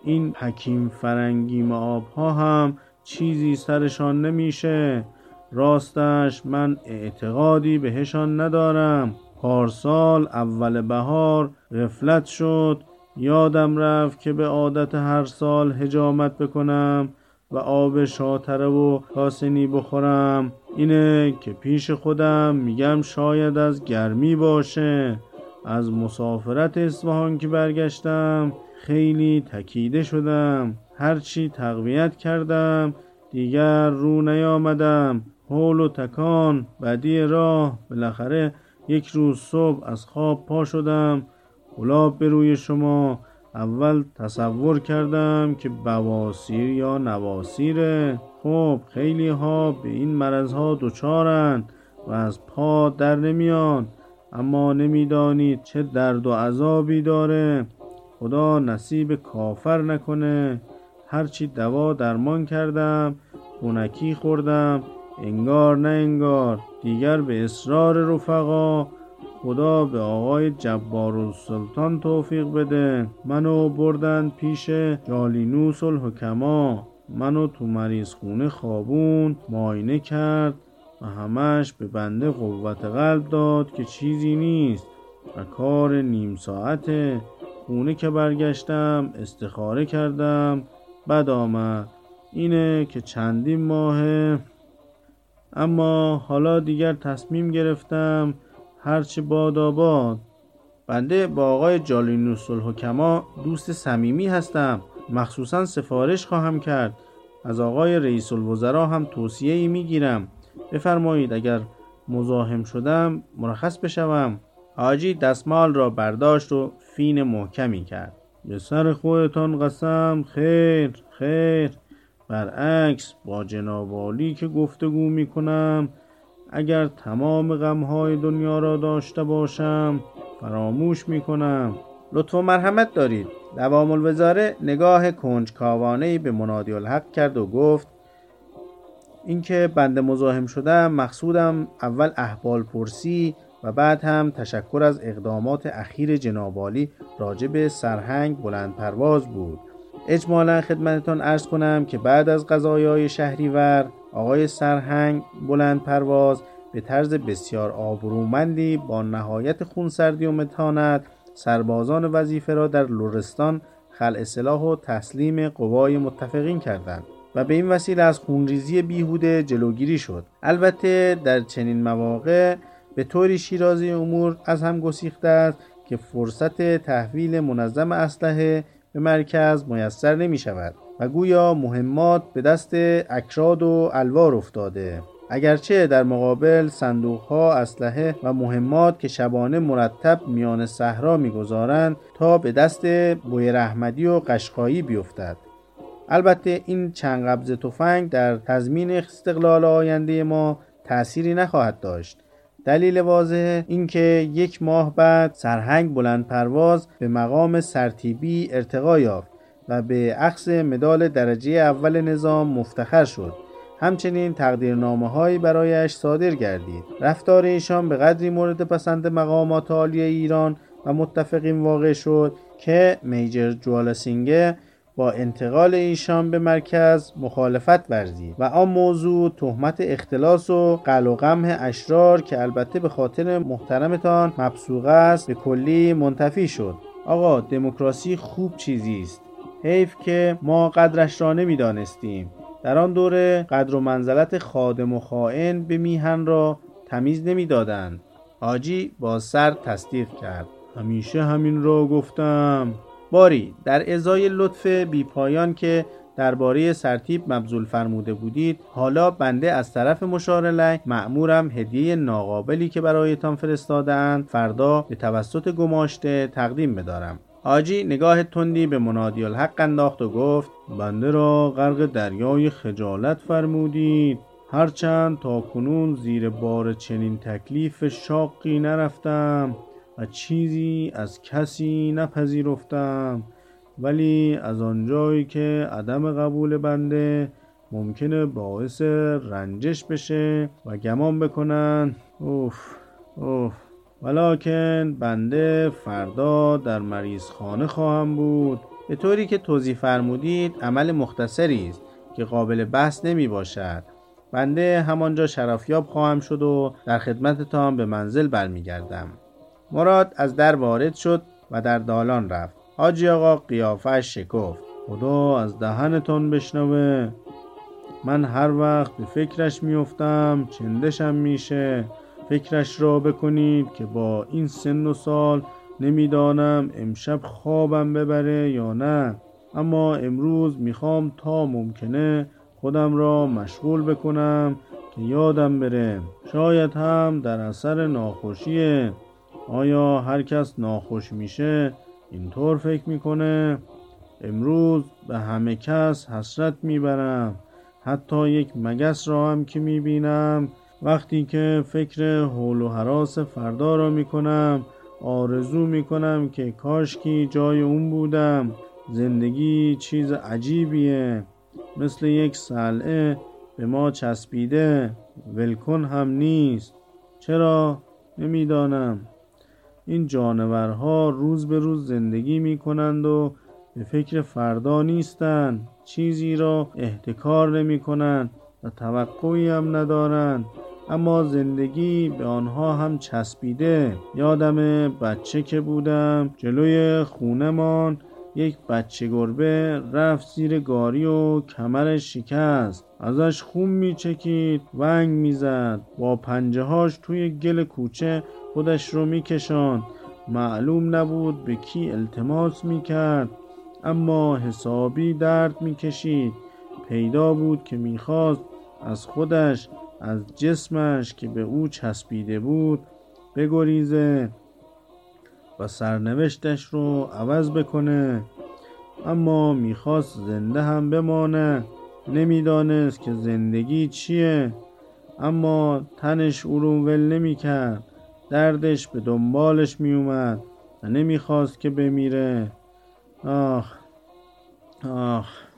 این حکیم فرنگی معاب ها هم چیزی سرشان نمیشه. راستش من اعتقادی بهشان ندارم. پارسال اول بهار غفلت شد. یادم رفت که به عادت هر سال هجامت بکنم. و آب شاتره و کاسنی بخورم. اینه که پیش خودم میگم شاید از گرمی باشه. از مسافرت اصفهان که برگشتم خیلی تکیده شدم. هرچی تقویت کردم دیگر رو نیامدم. حول و تکان بدی راه بالاخره یک روز صبح از خواب پا شدم. گلاب به روی شما. اول تصور کردم که بواسیر یا نواسیره. خب خیلی ها به این مرض ها دچارند و از پا در نمیان. اما نمی‌دانید چه درد و عذابی داره. خدا نصیب کافر نکنه. هرچی دوا درمان کردم خونکی خوردم انگار نه انگار. دیگر به اصرار رفقا خدا به آقای جبار سلطان توفیق بده. منو بردن پیش جالینوس الحکما منو تو مریض خونه خوابون ماینه کرد و همش به بنده قوت قلب داد که چیزی نیست و کار نیم ساعته خونه که برگشتم استخاره کردم. بد آمد. اینه که چندین ماهه. اما حالا دیگر تصمیم گرفتم هرچه باد آباد. بنده با آقای جالینوس الحکما دوست صمیمی هستم. مخصوصا سفارش خواهم کرد. از آقای رئیس الوزراء هم توصیه ای می‌گیرم. بفرمایید اگر مزاحم شدم مرخص بشوم. حاجی دستمال را برداشت و فین محکمی کرد. به سر خودتان قسم. خیر خیر. برعکس با جنابالی که گفتگو می‌کنم اگر تمام غمهای دنیا را داشته باشم فراموش می‌کنم. لطف و مرحمت دارید. دوام الوزاره نگاه کنجکاوانه به منادی الحق کرد و گفت اینکه بنده مزاحم شدم مقصودم اول احوال پرسی و بعد هم تشکر از اقدامات اخیر جنابالی راجع به سرهنگ بلند پرواز بود. اجمالا خدمتتان ارز کنم که بعد از قضایای شهریور آقای سرهنگ بلند پرواز به طرز بسیار آبرومندی با نهایت خونسردی و متانت سربازان وظیفه را در لورستان خلع سلاح و تسلیم قوای متفقین کردند و به این وسیله از خونریزی بیهوده جلوگیری شد. البته در چنین مواقع به طوری شیرازی امور از هم گسیخته است که فرصت تحویل منظم اسلحه به مرکز میسر نمی شود و گویا مهمات به دست اکراد و الوار افتاده. اگرچه در مقابل صندوق ها اسلحه و مهمات که شبانه مرتب میان صحرا می‌گذارند تا به دست بوی رحمدی و قشقایی بیفتد. البته این چند قبض تفنگ در تضمین استقلال آینده ما تأثیری نخواهد داشت. دلیل واضح اینکه یک ماه بعد سرهنگ بلند پرواز به مقام سرتیبی ارتقا یافت. و به عکس مدال درجه اول نظام مفتخر شد. همچنین تقدیرنامه هایی برایش صادر گردید. رفتار ایشان به قدری مورد پسند مقامات عالی ایران و متفقین واقع شد که میجر جوالسینگه با انتقال ایشان به مرکز مخالفت ورزید و آن موضوع تهمت اختلاس و قل و قمه اشرار که البته به خاطر محترمتان مبسوغه است به کلی منتفی شد. آقا دموکراسی خوب چیزی است. حیف که ما قدرش را نمی‌دانستیم. در آن دوره قدر و منزلت خادم و خائن به میهن را تمیز نمی‌دادند. حاجی با سر تصدیق کرد. همیشه همین را گفتم. باری در ازای لطف بیپایان که درباره سرتیب مبذول فرموده بودید حالا بنده از طرف مشارله مأمورم هدیه ناقابلی که برایتان فرستادهاند فردا به توسط گماشته تقدیم بدارم. حاجی نگاه تندی به منادی الحق انداخت و گفت بنده را غرق دریای خجالت فرمودید. هرچند تا کنون زیر بار چنین تکلیف شاقی نرفتم و چیزی از کسی نپذیرفتم. ولی از آنجایی که عدم قبول بنده ممکنه باعث رنجش بشه و گمان بکنن اوف اوف. ولیکن بنده فردا در مریض خانه خواهم بود. به طوری که توضیح فرمودید عمل مختصری است که قابل بحث نمی باشد. بنده همانجا شرافیاب خواهم شد و در خدمتتان به منزل برمیگردم. مراد از در وارد شد و در دالان رفت. حاجی آقا قیافش شکفت. خدا از دهنتان بشنوه. من هر وقت به فکرش میفتم چندشم میشه. فکرش را بکنید که با این سن و سال نمی‌دانم امشب خوابم ببره یا نه. اما امروز می‌خوام تا ممکنه خودم را مشغول بکنم که یادم بره. شاید هم در اثر ناخوشیه. آیا هر کس ناخوش میشه؟ اینطور فکر می‌کنه. امروز به همه کس حسرت می‌برم. حتی یک مگس را هم که می‌بینم وقتی که فکر حول و حراس فردا را می‌کنم آرزو می‌کنم که کاشکی جای اون بودم. زندگی چیز عجیبیه. مثل یک سلعه به ما چسبیده. ولکن هم نیست. چرا؟ نمی‌دانم. این جانورها روز به روز زندگی می کنند و به فکر فردا نیستند چیزی را احتکار نمی کنند و توقعی هم ندارند. اما زندگی به آنها هم چسبیده. یادم بچه که بودم جلوی خونمان یک بچه گربه رفت زیر گاری و کمرش شکست. ازش خون میچکید ونگ می‌زد. با پنجه هاش توی گل کوچه خودش رو میکشاند. معلوم نبود به کی التماس می‌کرد. اما حسابی درد می‌کشید. پیدا بود که می‌خواست از خودش از جسمش که به او چسبیده بود بگریزه و سرنوشتش رو عوض بکنه. اما می‌خواست زنده هم بمانه. نمی‌دانست که زندگی چیه. اما تنش او رو ول نمی‌کرد. دردش به دنبالش میومد و نمی‌خواست که بمیره. آخ آخ.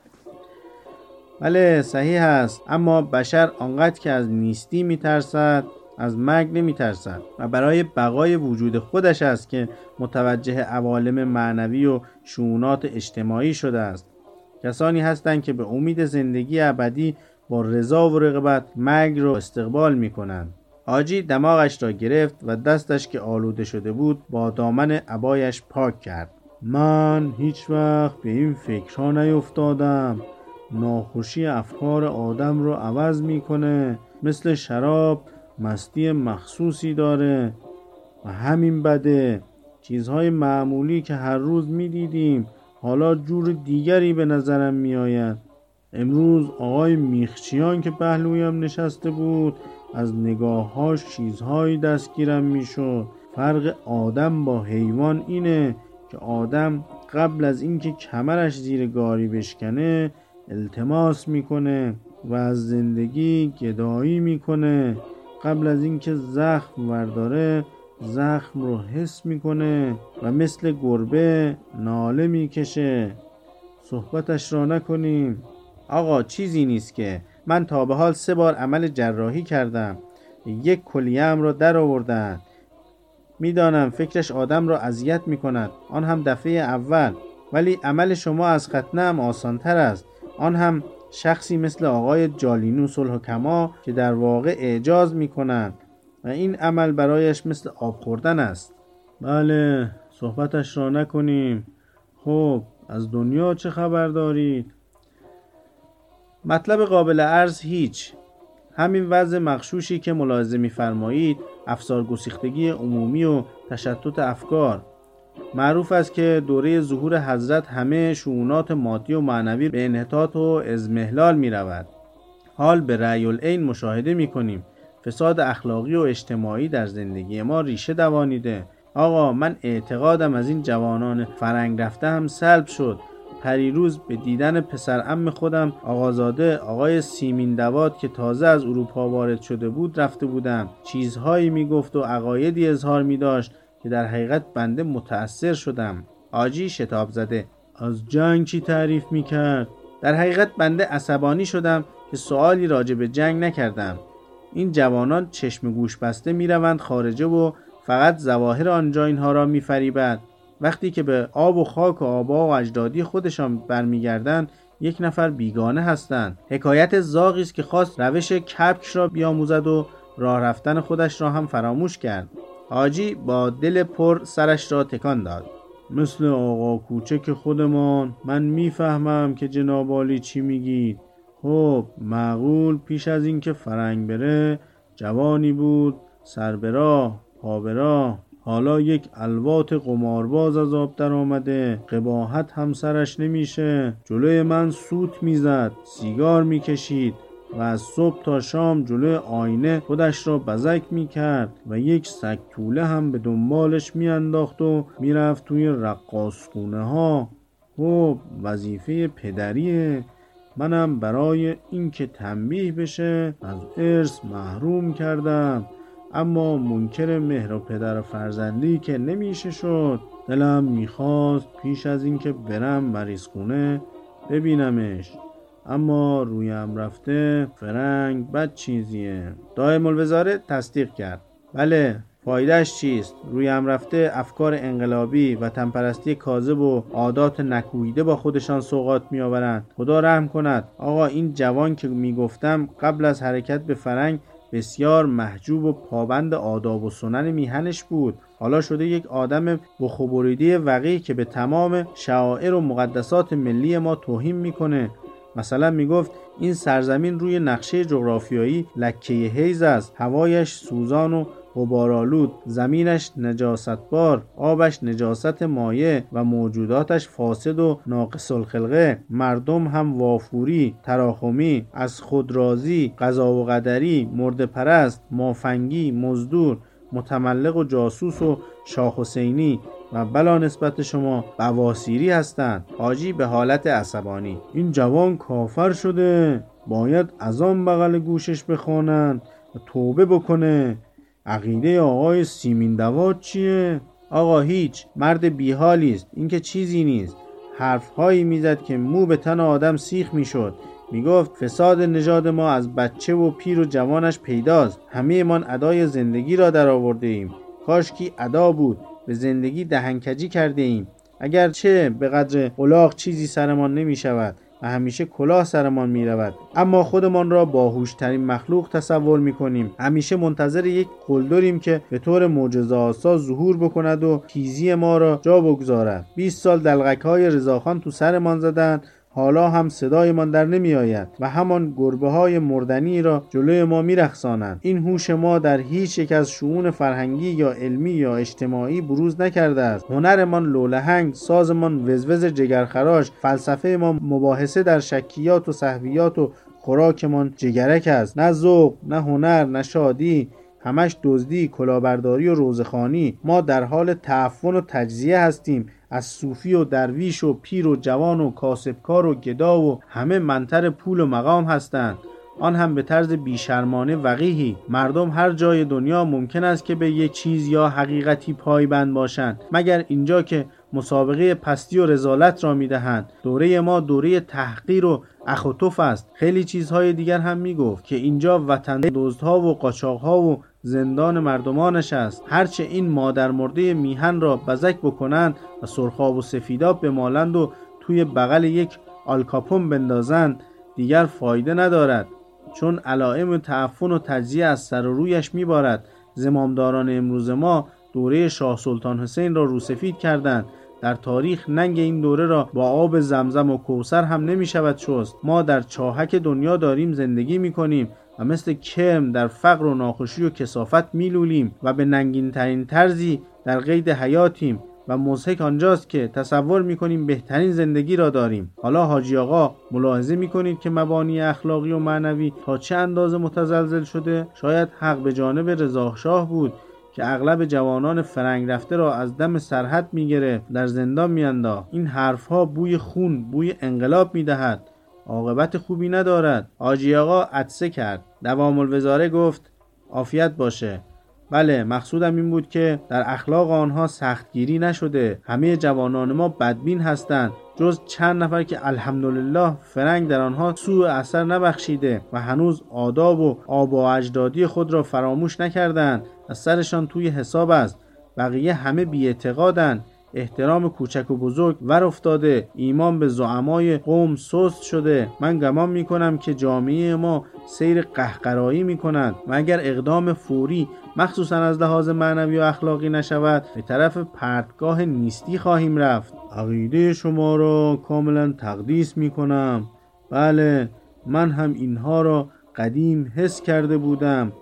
بله صحیح است. اما بشر آنقدر که از نیستی میترسد از مرگ نمیترسد و برای بقای وجود خودش است که متوجه عوالم معنوی و شونات اجتماعی شده است. کسانی هستند که به امید زندگی ابدی با رضا و رغبت مرگ را استقبال می کنند آجی دماغش را گرفت و دستش که آلوده شده بود با دامن عبایش پاک کرد. من هیچ وقت به این فکرها نیفتادم. ناخوشی افکار آدم رو عوض می‌کنه. مثل شراب مستی مخصوصی داره و همین بده. چیزهای معمولی که هر روز می‌دیدیم حالا جور دیگری به نظرم میآید. امروز آقای میخچیان که پهلویم نشسته بود از نگاههاش چیزهایی دستگیرم می‌شد. فرق آدم با حیوان اینه که آدم قبل از اینکه کمرش زیر گاری بشکنه التماس می‌کنه و از زندگی گدایی می‌کنه. قبل از اینکه زخم ورداره زخم رو حس می‌کنه و مثل گربه ناله می‌کشه. صحبتش را نکنیم. آقا چیزی نیست که من تا به حال سه بار عمل جراحی کردم. یک کلیه‌ام را در آوردن. می‌دانم فکرش آدم را اذیت می کند آن هم دفعه اول. ولی عمل شما از ختنه هم آسانتر است. آن هم شخصی مثل آقای جالینو صلح کما که در واقع اعجاز می کنند و این عمل برایش مثل آب خوردن است. بله صحبتش را نکنیم. خب از دنیا چه خبر دارید؟ مطلب قابل عرض هیچ. همین وضع مخشوشی که ملاحظه میفرمایید افسار گسیختگی عمومی و تشتت افکار. معروف است که دوره ظهور حضرت همه شعونات مادی و معنوی به انحطاط و ازمهلال می رود. حال به رأی العین مشاهده می کنیم فساد اخلاقی و اجتماعی در زندگی ما ریشه دوانیده. آقا من اعتقادم از این جوانان فرنگ رفته هم سلب شد. پریروز به دیدن پسر ام خودم آقازاده آقای سیمین دواد که تازه از اروپا وارد شده بود رفته بودم. چیزهایی می‌گفت و عقایدی اظهار می داشت که در حقیقت بنده متأثر شدم. آجی شتاب زده. از جنگ چی تعریف می کرد؟ در حقیقت بنده عصبانی شدم که سوالی راجع به جنگ نکردم. این جوانان چشم گوش بسته می روند خارجه و فقط زواهر آنجا اینها را میفریبد. وقتی که به آب و خاک و آبا و اجدادی خودشان برمیگردند یک نفر بیگانه هستند. حکایت زاغی است که خواست روش کپک را بیاموزد و راه رفتن خودش را هم فراموش کرد. حاجی با دل پر سرش را تکان داد. مثل آقا کوچک خودمان من می‌فهمم که جنابالی چی میگید. خب معقول پیش از اینکه فرنگ بره جوانی بود سر به راه پا حالا یک الوات قمارباز از آب در آمده قباحت همسرش نمیشه. جلوی من سوت می‌زد سیگار می‌کشید. و از صبح تا شام جلوی آینه خودش را بزک می‌کرد و یک سگ طوله هم به دنبالش میانداخت و می‌رفت توی رقاصخونه ها خب وظیفه پدریه. منم برای اینکه تنبیه بشه از ارث محروم کردم. اما منکر مهر و پدر و فرزندی که نمیشه شد. دلم می‌خواست پیش از اینکه برم مریض خونه ببینمش. اما رویم رفته فرنگ بد چیزیه. دائم الوزاره تصدیق کرد. بله فایدهش چیست؟ روی هم رفته افکار انقلابی و تنپرستی کاذب و عادات نکویده با خودشان سوقات میآورند. خدا رحم کند. آقا این جوان که می‌گفتم قبل از حرکت به فرنگ بسیار محجوب و پابند آداب و سنن میهنش بود. حالا شده یک آدم بخبریده وقی که به تمام شعائر و مقدسات ملی ما توهین می‌کنه. مثلا می‌گفت این سرزمین روی نقشه جغرافیایی لکه حیز است. هوایش سوزان و غبارالود زمینش نجاستبار آبش نجاست مایه و موجوداتش فاسد و ناقص الخلقه. مردم هم وافوری تراخمی از خودرازی قضا و قدری مرد پرست مافنگی مزدور متملق و جاسوس و شاه حسینی. و بلا نسبت شما بواسیری هستند. حاجی به حالت عصبانی. این جوان کافر شده. باید از آن بغل گوشش بخوانند و توبه بکنه. عقیده آقای سیمین دواد چیه؟ آقا هیچ مرد بیحالی است. این که چیزی نیست. حرفهایی می‌زد که مو به تن آدم سیخ می‌شد. می‌گفت فساد نژاد ما از بچه و پیر و جوانش پیداست. همه من ادای زندگی را در آورده ایم کاشکی ادا بود. به زندگی دهنکجی کرده ایم. اگرچه به قدر الاغ چیزی سرمان نمی شود و همیشه کلاه سرمان می رود اما خودمان را باهوشترین مخلوق تصور می کنیم همیشه منتظر یک قلدریم که به طور معجزه آسا ظهور بکند و تیزی ما را جا بگذارد. 20 سال دلغک های رضاخان تو سرمان زدند حالا هم صدایمان در نمی آید و همان گربه های مردنی را جلوی ما می. این هوش ما در هیچ یک از شعون فرهنگی یا علمی یا اجتماعی بروز نکرده است. هنرمان لولهنگ سازمان وزوز جگرخراش فلسفه ما مباحثه در شکیات و صحویات و خوراکمان جگرک است. نه ذوق نه هنر نه شادی همش دزدی کلاهبرداری و روزخانی ما در حال تعفن و تجزیه هستیم. از صوفی و درویش و پیر و جوان و کاسبکار و گدا و همه منتر پول و مقام هستند. آن هم به طرز بیشرمانه وقیهی. مردم هر جای دنیا ممکن است که به یک چیز یا حقیقتی پایبند باشند مگر اینجا که مسابقه پستی و رزالت را می‌دهند. دوره ما دوره تحقیر و اخوتوف است. خیلی چیزهای دیگر هم می‌گفت که اینجا وطن دزدها و قاچاقها و زندان مردمانش است. هرچه این مادر مرده میهن را بزک بکنند و سرخاب و سفیداب بمالند و توی بغل یک آلکاپون بندازند دیگر فایده ندارد چون علائم تعفن و تجزیه از سر و رویش میبارد. زمامداران امروز ما دوره شاه سلطان حسین را روسفید کردند. در تاریخ ننگ این دوره را با آب زمزم و کوسر هم نمی شود شست. ما در چاهک دنیا داریم زندگی می کنیم و مثل کرم در فقر و ناخوشی و کسافت میلولیم و به ننگین ترین طرزی در قید حیاتیم و مزهک آنجاست که تصور می‌کنیم بهترین زندگی را داریم. حالا حاجی آقا ملاحظه می‌کنید که مبانی اخلاقی و معنوی تا چه اندازه متزلزل شده؟ شاید حق به جانب رضا شاه بود که اغلب جوانان فرنگ رفته را از دم سرحد می‌گرفت در زندان میانداخت. این حرفها بوی خون بوی انقلاب می‌دهد. عاقبت خوبی ندارد. آجی آقا عدسه کرد. دوام الوزاره گفت عافیت باشه. بله مقصودم این بود که در اخلاق آنها سختگیری نشده. همه جوانان ما بدبین هستند. جز چند نفر که الحمدلله فرنگ در آنها سوء اثر نبخشیده و هنوز آداب و آب و اجدادی خود را فراموش نکردند. و سرشان توی حساب است. بقیه همه بیاعتقادند. احترام کوچک و بزرگ ور افتاده ایمان به زعمای قوم سست شده. من گمان می کنم که جامعه ما سیر قهقرایی می کند و اگر اقدام فوری مخصوصا از لحاظ معنوی و اخلاقی نشود به طرف پرتگاه نیستی خواهیم رفت. عقیده شما را کاملا تقدیس می کنم بله من هم اینها را قدیم حس کرده بودم.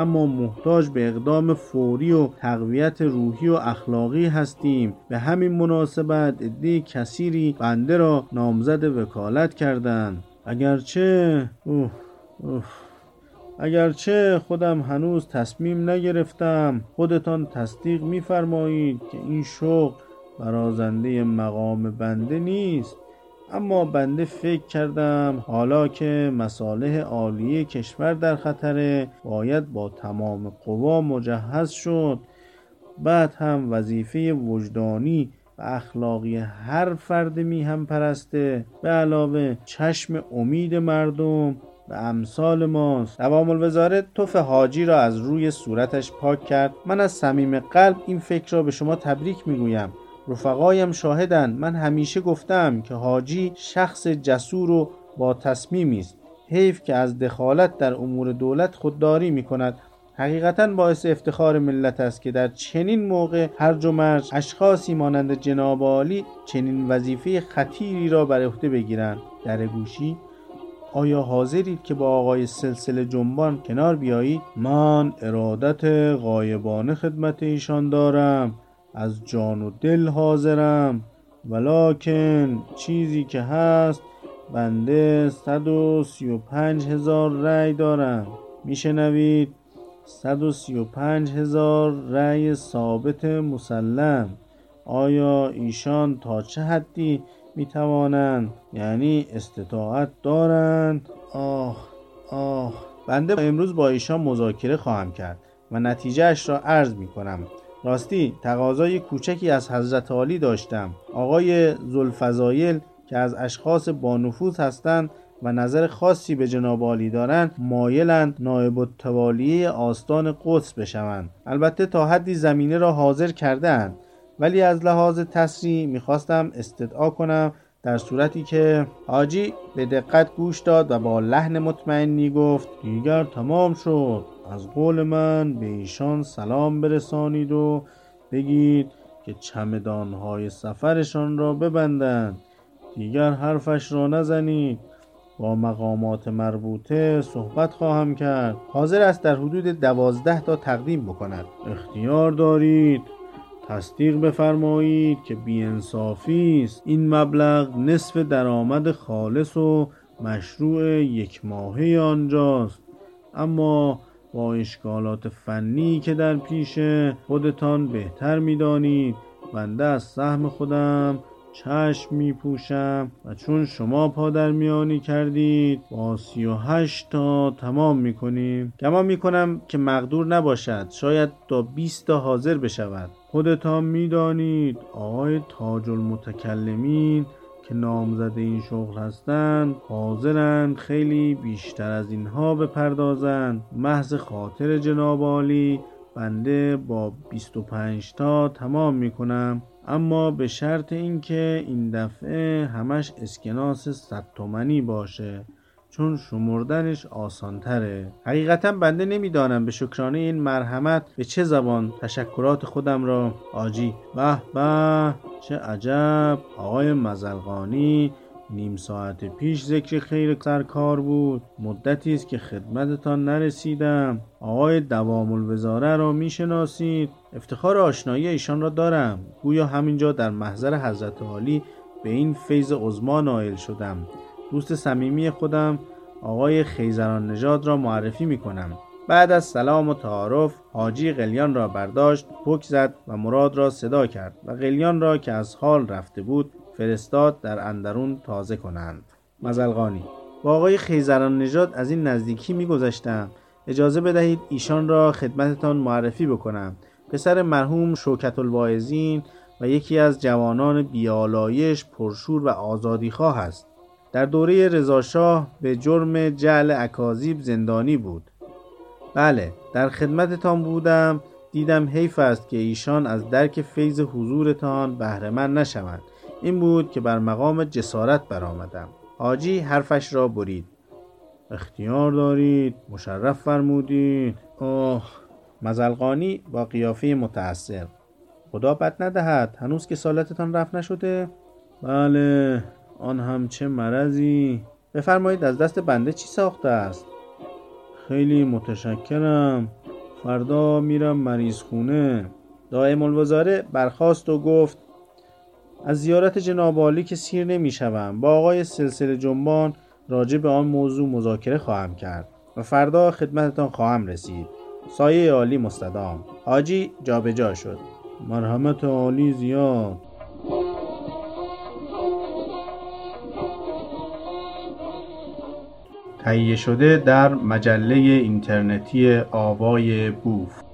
اما محتاج به اقدام فوری و تقویت روحی و اخلاقی هستیم. به همین مناسبت عده کثیری بنده را نامزد وکالت کردند اگرچه اوه. اگرچه خودم هنوز تصمیم نگرفتم. خودتان تصدیق میفرمایید که این شغل برازنده مقام بنده نیست. اما بنده فکر کردم حالا که مصالح عالیه کشور در خطره باید با تمام قوا مجهز شد. بعد هم وظیفه وجدانی و اخلاقی هر فرد می هم پرسته. به علاوه چشم امید مردم به امثال ماست. دوام الوزاره توف حاجی را از روی صورتش پاک کرد. من از صمیم قلب این فکر را به شما تبریک می‌گویم رفقایم شاهدند من همیشه گفتم که حاجی شخص جسور و با تصمیمی است. حیف که از دخالت در امور دولت خودداری می کند حقیقتا باعث افتخار ملت است که در چنین موقع هر و اشخاصی مانند جناب عالی چنین وظیفه خطیری را بر عهده بگیرند. در گوشی آیا حاضرید که با آقای سلسله جنبان کنار بیایید؟ من ارادت غایبانه خدمت ایشان دارم. از جان و دل حاضرم ولیکن چیزی که هست بنده 135 هزار رأی دارم. میشنوید؟ 135 هزار رأی ثابت مسلم. آیا ایشان تا چه حدی می توانند یعنی استطاعت دارند؟ آه آه. بنده امروز با ایشان مذاکره خواهم کرد و نتیجه اش را عرض می کنم راستی تقاضای کوچکی از حضرت عالی داشتم. آقای زلفزایل که از اشخاص با نفوذ هستند و نظر خاصی به جناب عالی دارند مایلند نایب التوالیه آستان قدس بشوند. البته تا حدی زمینه را حاضر کردهاند. ولی از لحاظ تسریع می‌خواستم استدعا کنم در صورتی که حاجی به دقت گوش داد و با لحن مطمئنی گفت دیگر تمام شد. از قول من به ایشان سلام برسانید و بگید که چمدانهای سفرشان را ببندند. دیگر حرفش را نزنید. با مقامات مربوطه صحبت خواهم کرد. حاضر است در حدود دوازده تا تقدیم بکند. اختیار دارید. تصدیق بفرمایید که بیانصافی است. این مبلغ نصف درآمد خالص و مشروع یک ماهه آنجاست. اما با اشکالات فنی که در پیش خودتان بهتر می‌دانید. بنده از سهم خودم چشم می پوشم و چون شما پادر میانی کردید با سی و تا تمام می کنیم گمان می کنم که مقدور نباشد. شاید تا 20 تا حاضر بشود. خودتان می‌دانید آقای تاج المتکلمین که نامزد این شغل هستند حاضرند خیلی بیشتر از اینها بپردازند محض خاطر جناب عالی بنده با 25 تا تمام می‌کنم. اما به شرط اینکه این دفعه همش اسکناس 100 تومنی باشه. چون شمردنش آسانتره. حقیقتا بنده نمی‌دانم به شکرانه این مرحمت به چه زبان تشکرات خودم را آجی. به به چه عجب. آقای مزلقانی نیم ساعت پیش ذکر خیر سرکار بود. مدتی است که خدمتتان نرسیدم. آقای دوام الوزاره را می‌شناسید؟ افتخار آشنایی ایشان را دارم. گویا همینجا در محضر حضرت عالی به این فیض عظما نائل شدم. دوست صمیمی خودم آقای خیزران نژاد را معرفی می کنم بعد از سلام و تعارف حاجی قلیان را برداشت پک زد و مراد را صدا کرد و قلیان را که از حال رفته بود فرستاد در اندرون تازه کنند. مزلقانی با آقای خیزران نژاد از این نزدیکی میگذشتم. اجازه بدهید ایشان را خدمتتان معرفی بکنم. پسر مرحوم شوکت الواعظین و یکی از جوانان بیالایش پرشور و آزادیخواه است. در دوره رضاشاه به جرم جعل اکاذیب زندانی بود. بله در خدمتتان بودم دیدم حیف است که ایشان از درک فیض حضورتان بهرهمند نشوند. این بود که بر مقام جسارت برآمدم. حاجی حرفش را برید. اختیار دارید مشرف فرمودید. اوه مزلقانی با قیافه متأثر خدا بد ندهد هنوز که سالتتان رفت نشده؟ بله. آن هم چه مرضی. بفرمایید از دست بنده چی ساخته است؟ خیلی متشکرم. فردا میرم مریض خونه دائم الوزاره برخواست و گفت از زیارت جناب که سیر نمی‌شوم. با آقای سلسله جنبان راجع به آن موضوع مذاکره خواهم کرد و فردا خدمتتان خواهم رسید. سایه عالی مستدام. حاجی جابجا شد. مرحمت عالی زیاد. تهیه شده در مجله اینترنتی آوای بوف.